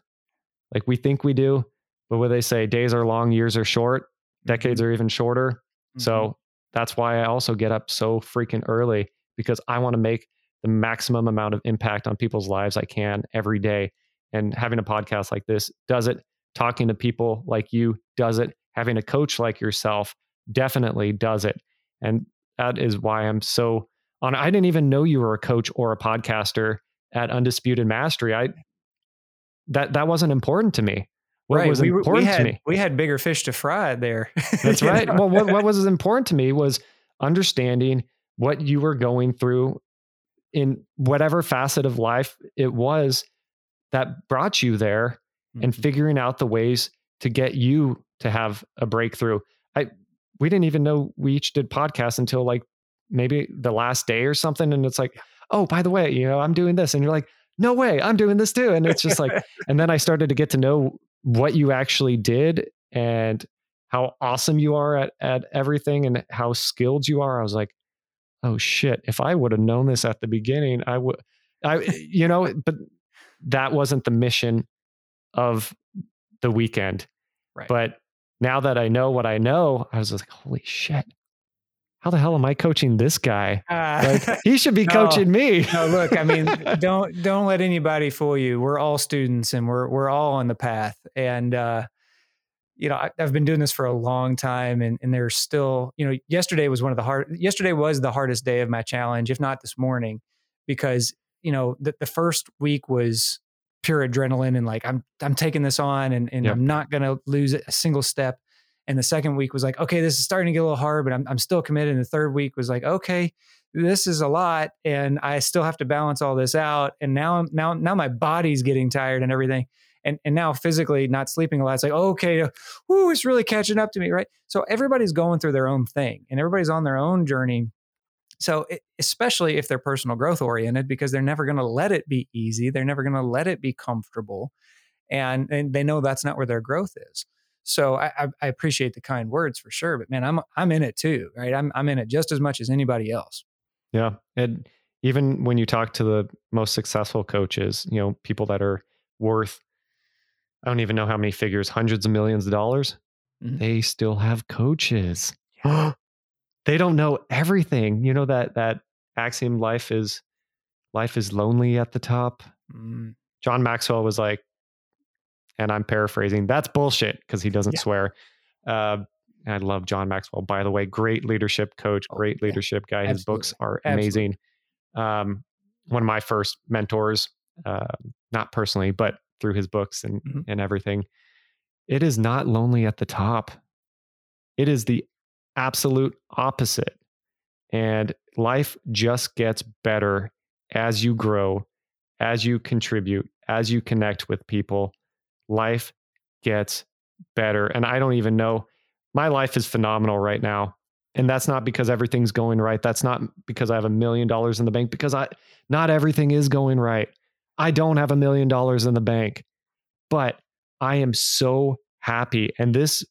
Like we think we do, but what they say, days are long, years are short, decades are even shorter. Mhm. So that's why I also get up so freaking early because I want to make the maximum amount of impact on people's lives I can every day. And having a podcast like this does it. Talking to people like you does it. Having a coach like yourself definitely does it. And that is why I'm so on. I didn't even know you were a coach or a podcaster at Undisputed Mastery. I that that wasn't important to me. What right. was we, were- we had, to me? We had bigger fish to fry there. That's <laughs> right. Well, what, what was important to me was understanding what you were going through in whatever facet of life it was that brought you there and Mhm. figuring out the ways to get you to have a breakthrough. I we didn't even know we each did podcasts until like maybe the last day or something and it's like, "Oh, by the way, you know, I'm doing this." And you're like, "No way, I'm doing this too." And it's just like <laughs> and then I started to get to know what you actually did and how awesome you are at at everything and how skilled you are. I was like, "Oh shit, if I would have known this at the beginning, I would I you know, <laughs> but that wasn't the mission of the weekend. Right. But now that I know what I know, I was like, "Holy shit. How the hell am I coaching this guy? Ah. Like he should be <laughs> No. coaching me." no, look, I mean, <laughs> don't don't let anybody fool you. We're all students, and we're we're all on the path. And uh, you know, I, I've been doing this for a long time, and and there's still, you know, yesterday was one of the hard. Yesterday was the hardest day of my challenge, if not this morning, because you know the, the first week was pure adrenaline and like I'm I'm taking this on, and and Yep. I'm not going to lose a single step. And the second week was like, okay, this is starting to get a little hard, but I'm I'm still committed. And the third week was like, okay, this is a lot and I still have to balance all this out. And now now now my body's getting tired and everything. And and now physically not sleeping a lot. It's like, okay, <laughs> whoo, it's really catching up to me, right? So everybody's going through their own thing and everybody's on their own journey. So especially if they're personal growth oriented, because they're never going to let it be easy. They're never going to let it be comfortable. And, and they know that's not where their growth is. So I, I, I appreciate the kind words for sure, but man, I'm I'm in it too, right? I'm I'm in it just as much as anybody else. Yeah. And even when you talk to the most successful coaches, you know, people that are worth, I don't even know how many figures, hundreds of millions of dollars, Mhm. they still have coaches. <gasps> they don't know everything. You know, that, that axiom life is, life is lonely at the top. Mm, John Maxwell was like, and I'm paraphrasing, that's bullshit because he doesn't yeah. swear. Uh, I love John Maxwell, by the way. Great leadership coach, oh, great leadership yeah. guy. His books are amazing. Um, one of my first mentors, uh, not personally, but through his books and, mm-hmm. and everything. It is not lonely at the top. It is the absolute opposite. And life just gets better as you grow, as you contribute, as you connect with people. Life gets better. And I don't even know. My life is phenomenal right now. And that's not because everything's going right. That's not because I have a million dollars in the bank, because I not everything is going right. I don't have a million dollars in the bank, but I am so happy. And this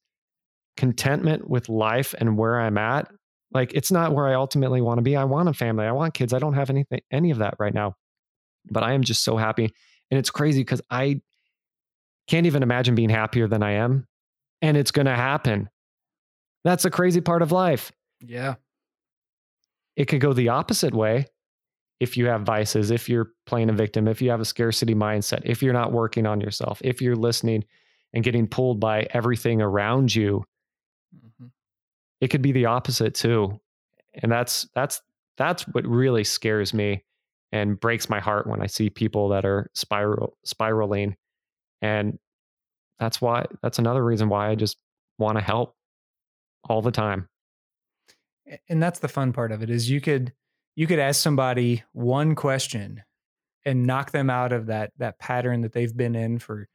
contentment with life and where I'm at, like it's not where I ultimately want to be. I want a family. I want kids. I don't have anything, any of that right now, but I am just so happy. And it's crazy because I can't even imagine being happier than I am. And it's going to happen. That's the crazy part of life. Yeah. It could go the opposite way if you have vices, if you're playing a victim, if you have a scarcity mindset, if you're not working on yourself, if you're listening and getting pulled by everything around you. Mm-hmm. It could be the opposite too. And that's that's that's what really scares me and breaks my heart when I see people that are spiral spiraling. And that's why that's another reason why I just want to help all the time. And that's the fun part of it is you could you could ask somebody one question and knock them out of that that pattern that they've been in for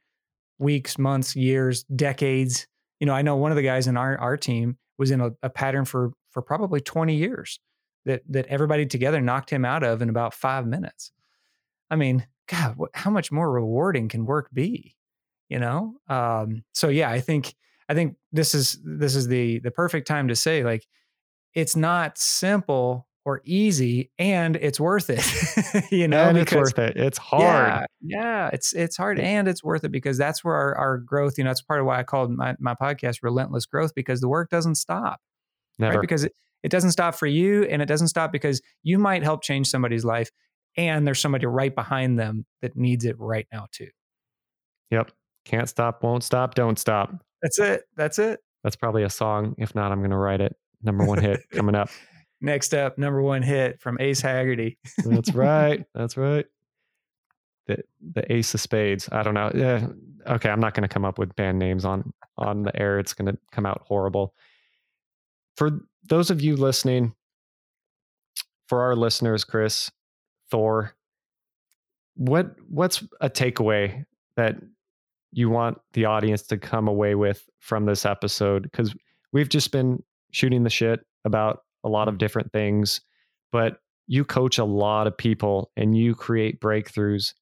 weeks, months, years, decades. You know, I know one of the guys in our our team was in a, a pattern for for probably 20 years that that everybody together knocked him out of in about 5 minutes. I mean, god, how much more rewarding can work be? You know? Um so yeah, I think I think this is this is the the perfect time to say like it's not simple or easy and it's worth it <laughs> you know and because, it's worth it. It's hard. Yeah, yeah it's it's hard and it's worth it because that's where our, our growth you know that's part of why i called my, my podcast relentless growth because the work doesn't stop Never. right because it, it doesn't stop for you and it doesn't stop because you might help change somebody's life and there's somebody right behind them that needs it right now too. Yep can't stop won't stop don't stop that's it. That's it. That's probably a song. If not, I'm going to write it. Number one hit coming up. <laughs> Next up, number one hit from Ace Haggerty. That's <laughs> right. That's right. The the Ace of Spades. I don't know. Yeah. Okay, I'm not going to come up with band names on on the air. It's going to come out horrible. For those of you listening, for our listeners, Chris, Thor, what what's a takeaway that you want the audience to come away with from this episode because we've just been shooting the shit about a lot of different things but you coach a lot of people and you create breakthroughs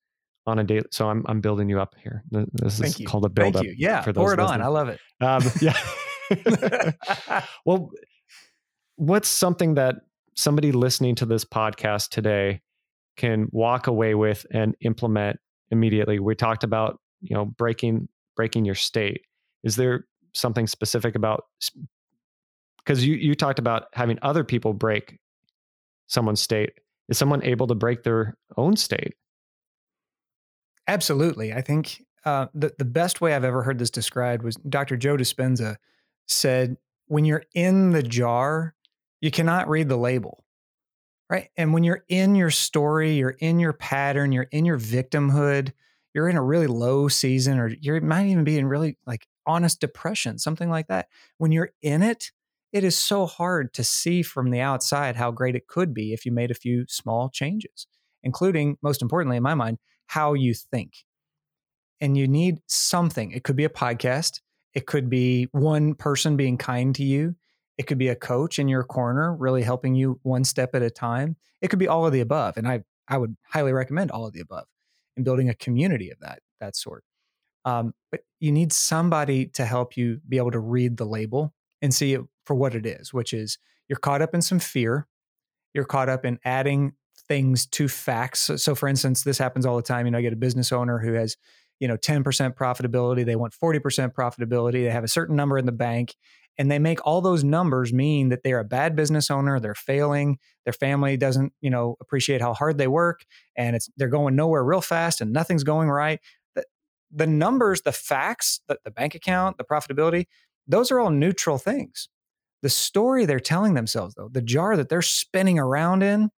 on a daily so i'm, I'm building you up here. This is called a build Thank up you. yeah for those pour it listening. on. I love it. Um, <laughs> yeah. <laughs> Well what's something that somebody listening to this podcast today can walk away with and implement immediately? We talked about you know breaking breaking your state. Is there something specific about because you you talked about having other people break someone's state. Is someone able to break their own state? Absolutely. I think uh, the, the best way i've ever heard this described was dr joe dispenza said when you're in the jar you cannot read the label. Right? And when you're in your story you're in your pattern you're in your victimhood you're in a really low season or you might even be in really like honest depression, something like that. When you're in it, it is so hard to see from the outside how great it could be if you made a few small changes, including, most importantly, in my mind, how you think. And you need something. It could be a podcast, it could be one person being kind to you, it could be a coach in your corner really helping you one step at a time. It could be all of the above. And I, I would highly recommend all of the above and building a community of that that sort. Um, but you need somebody to help you be able to read the label and see it for what it is, which is you're caught up in some fear, you're caught up in adding things to facts. So, so for instance, this happens all the time. You know, I get a business owner who has you know 10% profitability they want 40% profitability they have a certain number in the bank and they make all those numbers mean that they're a bad business owner they're failing their family doesn't you know appreciate how hard they work and it's they're going nowhere real fast and nothing's going right. The, the numbers the facts the, the bank account the profitability those are all neutral things. The story they're telling themselves though the jar that they're spinning around in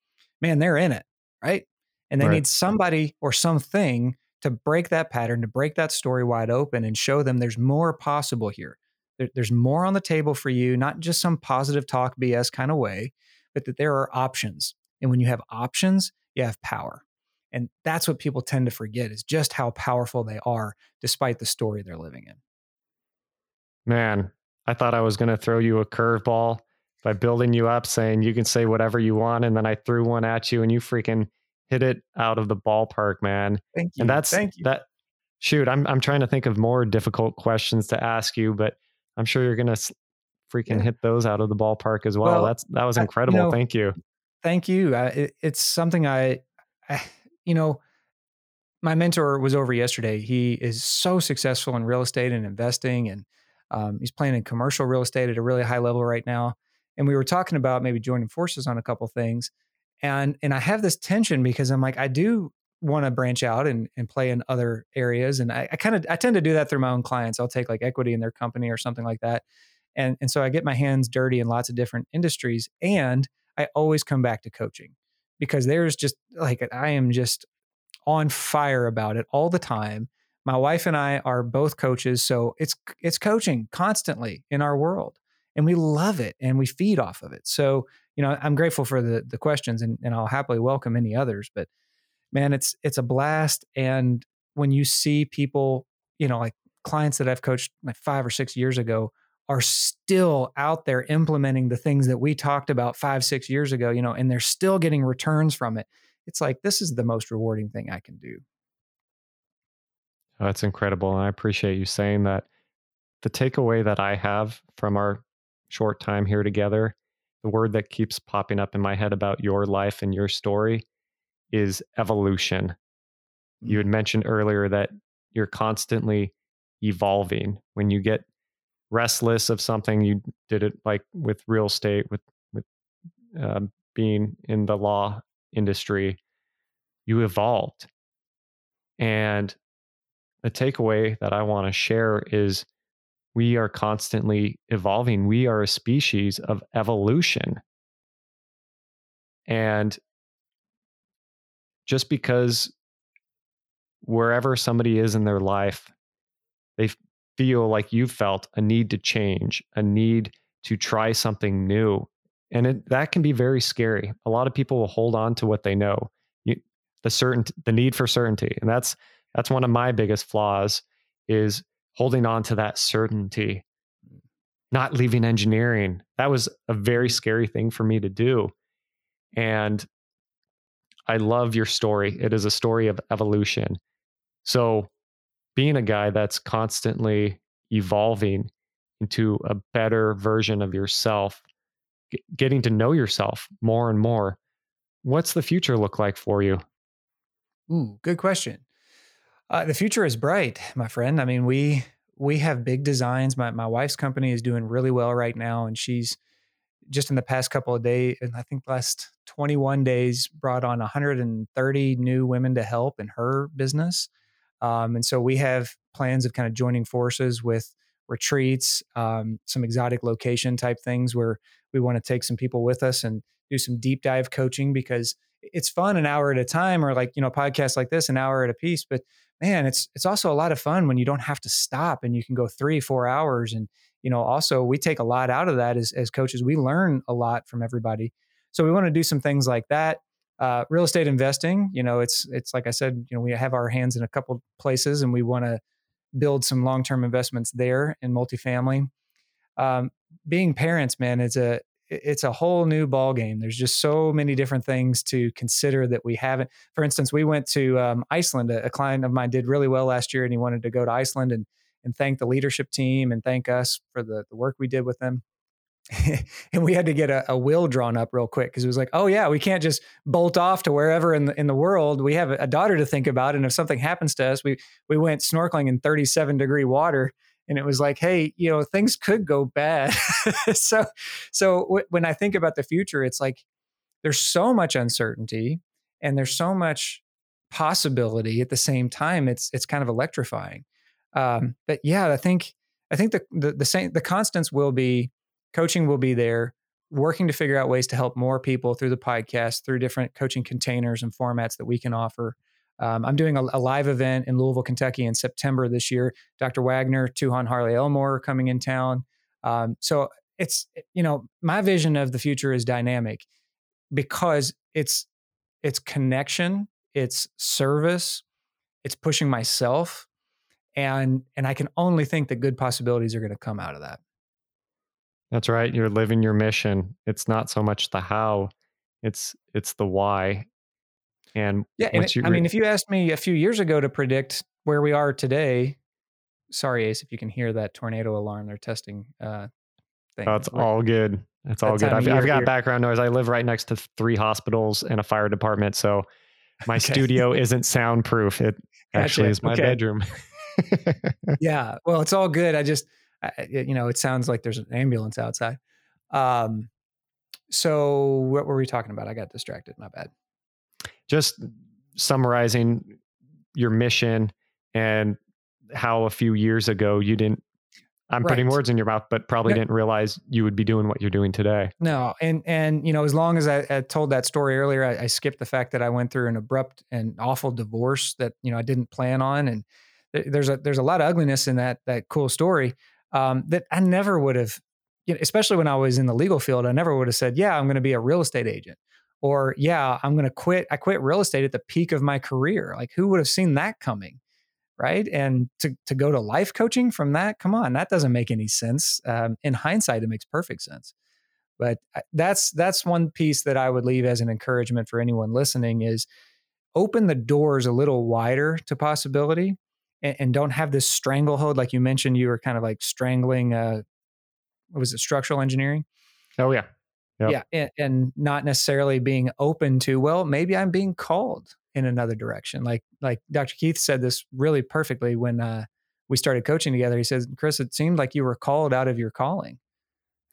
man they're in it right? And they right. need somebody or something to break that pattern to break that story wide open and show them there's more possible here there, there's more on the table for you, not just some positive talk BS kind of way, but that there are options. And when you have options, you have power. And that's what people tend to forget is just how powerful they are despite the story they're living in. Man, I thought I was going to throw you a curveball by building you up saying you can say whatever you want and then I threw one at you and you freaking hit it out of the ballpark, man. Thank you. And that's Thank you. that shoot, I'm I'm trying to think of more difficult questions to ask you, but I'm sure you're going to freaking yeah. hit those out of the ballpark as well. well That's that was incredible. I, you know, thank you. Thank you. Uh, it, it's something I, I, you know, my mentor was over yesterday. He is so successful in real estate and investing, and um, he's playing in commercial real estate at a really high level right now. And we were talking about maybe joining forces on a couple things, and and I have this tension because I'm like, I do want to branch out and, and play in other areas. And I, I kind of I tend to do that through my own clients. I'll take like equity in their company or something like that. And and so I get my hands dirty in lots of different industries. And I always come back to coaching because there's just like I am just on fire about it all the time. My wife and I are both coaches, so it's it's coaching constantly in our world. And we love it and we feed off of it. So, you know, I'm grateful for the the questions and, and I'll happily welcome any others. But man, it's it's a blast. And when you see people, you know, like clients that I've coached like five or six years ago are still out there implementing the things that we talked about five, six years ago, you know, and they're still getting returns from it. It's like this is the most rewarding thing I can do. Oh, that's incredible. And I appreciate you saying that. The takeaway that I have from our short time here together, the word that keeps popping up in my head about your life and your story is evolution. You had mm. mentioned earlier that you're constantly evolving. When you get restless of something, you did it like with real estate, with with uh, being in the law industry, you evolved. And the takeaway that I want to share is we are constantly evolving. We are a species of evolution. And just because wherever somebody is in their life, they feel like you felt a need to change, a need to try something new. And it, that can be very scary. A lot of people will hold on to what they know. You, the certain the need for certainty. And that's that's one of my biggest flaws is holding on to that certainty. Not leaving engineering. That was a very scary thing for me to do. And I love your story. It is a story of evolution. So, being a guy that's constantly evolving into a better version of yourself, g- getting to know yourself more and more, what's the future look like for you? Ooh, good question. Uh, the future is bright, my friend. I mean, we we have big designs. My my wife's company is doing really well right now, and she's just in the past couple of days, and I think last 21 days, brought on 130 new women to help in her business. Um, and so we have plans of kind of joining forces with retreats, um, some exotic location type things where we want to take some people with us and do some deep dive coaching because it's fun an hour at a time or like you know podcasts like this an hour at a piece but man it's it's also a lot of fun when you don't have to stop and you can go three four hours and you know, also we take a lot out of that as, as coaches. We learn a lot from everybody. So we want to do some things like that. Uh, real estate investing, you know, it's it's like I said, you know, we have our hands in a couple places, and we want to build some long term investments there in multifamily. Um, being parents, man, it's a it's a whole new ball game. There's just so many different things to consider that we haven't. For instance, we went to um, Iceland. A, a client of mine did really well last year, and he wanted to go to Iceland and and thank the leadership team and thank us for the, the work we did with them. <laughs> and we had to get a, a, will drawn up real quick because it was like, oh yeah, we can't just bolt off to wherever in the in the world. We have a daughter to think about, and if something happens to us, we we went snorkeling in 37 degree water, and it was like, hey, you know, things could go bad. <laughs> so, so w- when I think about the future, it's like there's so much uncertainty and there's so much possibility at the same time. It's it's kind of electrifying. Um, but yeah, I think I think the the the same the constants will be coaching will be there working to figure out ways to help more people through the podcast, through different coaching containers and formats that we can offer. Um, I'm doing a, a, live event in Louisville, Kentucky in September this year. Dr. Wagner, Tuhon Harley Elmore coming in town. Um, so it's, you know, my vision of the future is dynamic because it's, it's connection, it's service, it's pushing myself. And, and I can only think that good possibilities are going to come out of that. That's right. You're living your mission. It's not so much the how, it's it's the why. And yeah, and it, I mean, if you asked me a few years ago to predict where we are today, sorry, Ace, if you can hear that tornado alarm, they're testing. Uh, thing. Oh, it's all good. It's all good. I've, I've got here. background noise. I live right next to three hospitals and a fire department, so my <laughs> okay. studio isn't soundproof. It gotcha. actually is my okay. bedroom. <laughs> yeah, well, it's all good. I just you know, it sounds like there's an ambulance outside. Um, so what were we talking about? I got distracted. My bad. Just summarizing your mission and how a few years ago you didn't I'm right. putting words in your mouth, but probably no, didn't realize you would be doing what you're doing today. No, and and you know, as long as I, I told that story earlier, I, I, skipped the fact that I went through an abrupt and awful divorce that you know I didn't plan on, and there's a there's a lot of ugliness in that that cool story um, that I never would have, you know, especially when I was in the legal field, I never would have said, yeah, I'm going to be a real estate agent or yeah, I'm going to quit. I quit real estate at the peak of my career. Like who would have seen that coming? Right. And to, to go to life coaching from that, come on, that doesn't make any sense. Um, in hindsight, it makes perfect sense. But uh, that's, that's one piece that I would leave as an encouragement for anyone listening is open the doors a little wider to possibility and, and, don't have this stranglehold like you mentioned you were kind of like strangling uh what was it structural engineering oh yeah yep. yeah and, and not necessarily being open to well maybe i'm being called in another direction like like dr keith said this really perfectly when uh we started coaching together he says chris it seemed like you were called out of your calling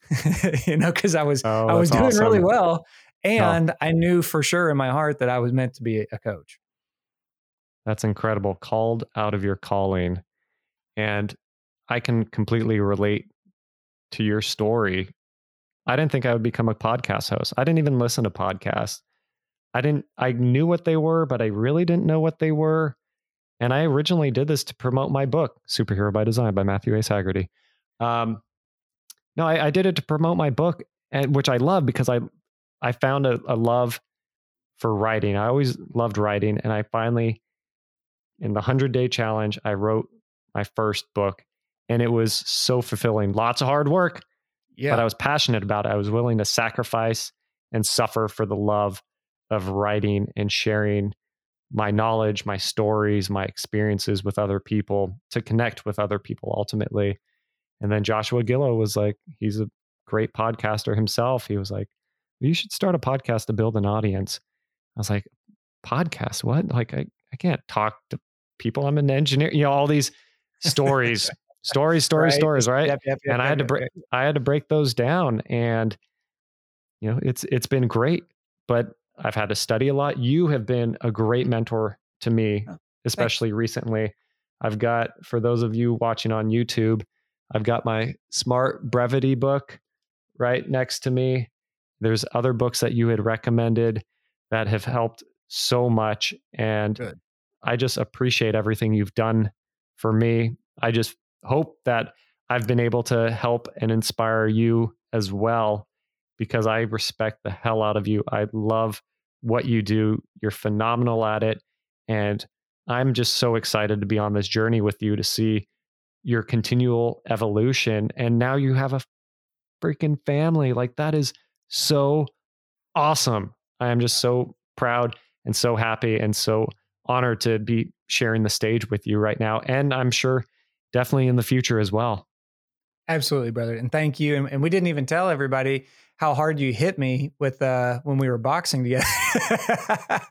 <laughs> you know because i was oh, i was doing awesome. really well and oh. i knew for sure in my heart that i was meant to be a coach that's incredible. Called out of your calling. And I can completely relate to your story. I didn't think I would become a podcast host. I didn't even listen to podcasts. I didn't I knew what they were, but I really didn't know what they were. And I originally did this to promote my book, Superhero by Design by Matthew Ace Hagerty. Um, no, I, I, did it to promote my book, and which I love because I I found a, a love for writing. I always loved writing, and I finally in the 100 day challenge, I wrote my first book and it was so fulfilling. Lots of hard work, yeah. but I was passionate about it. I was willing to sacrifice and suffer for the love of writing and sharing my knowledge, my stories, my experiences with other people to connect with other people ultimately. And then Joshua Gillow was like, he's a great podcaster himself. He was like, you should start a podcast to build an audience. I was like, podcast? What? Like, I, I can't talk to people. I'm an engineer. You know, all these stories, <laughs> stories, stories, right. stories, right? Yep, yep, yep, and I had to break, I had to break those down, and you know, it's it's been great. But I've had to study a lot. You have been a great mentor to me, oh, especially thanks. recently. I've got for those of you watching on YouTube, I've got my Smart Brevity book right next to me. There's other books that you had recommended that have helped so much and Good. I just appreciate everything you've done for me. I just hope that I've been able to help and inspire you as well because I respect the hell out of you. I love what you do. You're phenomenal at it. And I'm just so excited to be on this journey with you to see your continual evolution. And now you have a freaking family. Like that is so awesome. I am just so proud and so happy and so honored to be sharing the stage with you right now. And I'm sure definitely in the future as well. Absolutely, brother. And thank you. And, and we didn't even tell everybody how hard you hit me with uh, when we were boxing together.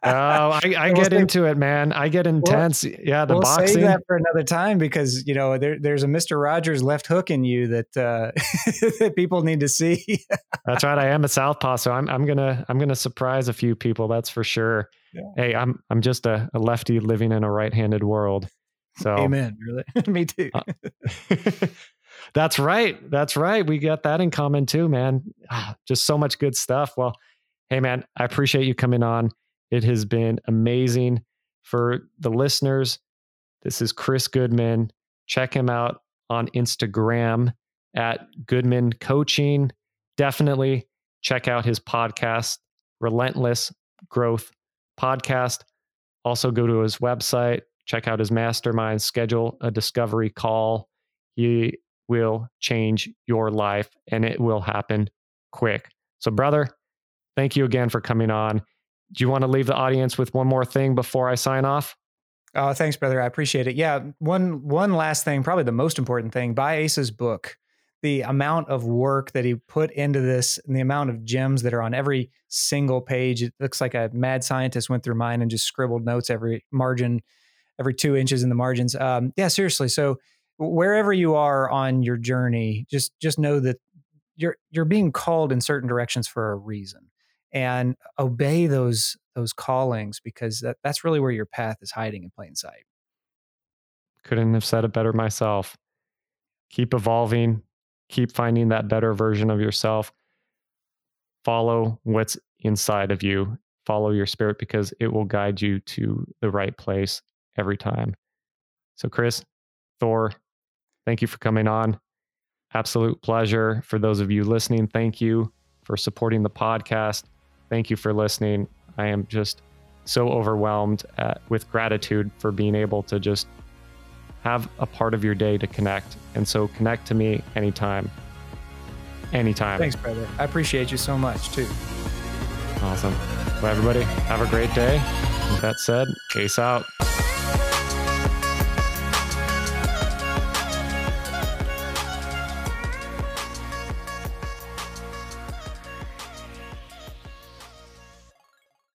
oh, I, <laughs> I get into it, man. I get intense. We'll, yeah, the we'll boxing. Save that for another time because you know there, there's a Mister Rogers left hook in you that uh, <laughs> that people need to see. that's right. I am a southpaw, so I'm I'm gonna I'm gonna surprise a few people. That's for sure. Yeah. Hey, I'm I'm just a, a lefty living in a right-handed world. So, amen. Really, <laughs> me too. Uh, <laughs> <laughs> that's right. That's right. We got that in common too, man. Ah, just so much good stuff. Well, hey, man, I appreciate you coming on. It has been amazing for the listeners. This is Chris Goodman. Check him out on Instagram at Goodman Coaching. Definitely check out his podcast, Relentless Growth Podcast. Also, go to his website, check out his mastermind, schedule a discovery call. He will change your life and it will happen quick. So, brother, thank you again for coming on. Do you want to leave the audience with one more thing before I sign off? Oh, thanks, brother. I appreciate it. Yeah, one one last thing, probably the most important thing. Buy Ace's book. The amount of work that he put into this, and the amount of gems that are on every single page. It looks like a mad scientist went through mine and just scribbled notes every margin, every two inches in the margins. Um, yeah, seriously. So wherever you are on your journey, just just know that you're you're being called in certain directions for a reason, and obey those those callings because that, that's really where your path is hiding in plain sight. Couldn't have said it better myself. Keep evolving, keep finding that better version of yourself. Follow what's inside of you. Follow your spirit because it will guide you to the right place every time. So, Chris, Thor, Thank you for coming on. Absolute pleasure. For those of you listening, thank you for supporting the podcast. Thank you for listening. I am just so overwhelmed at, with gratitude for being able to just have a part of your day to connect. And so connect to me anytime. Anytime. Thanks, brother. I appreciate you so much too. Awesome. Well, everybody, have a great day. With that said, peace out.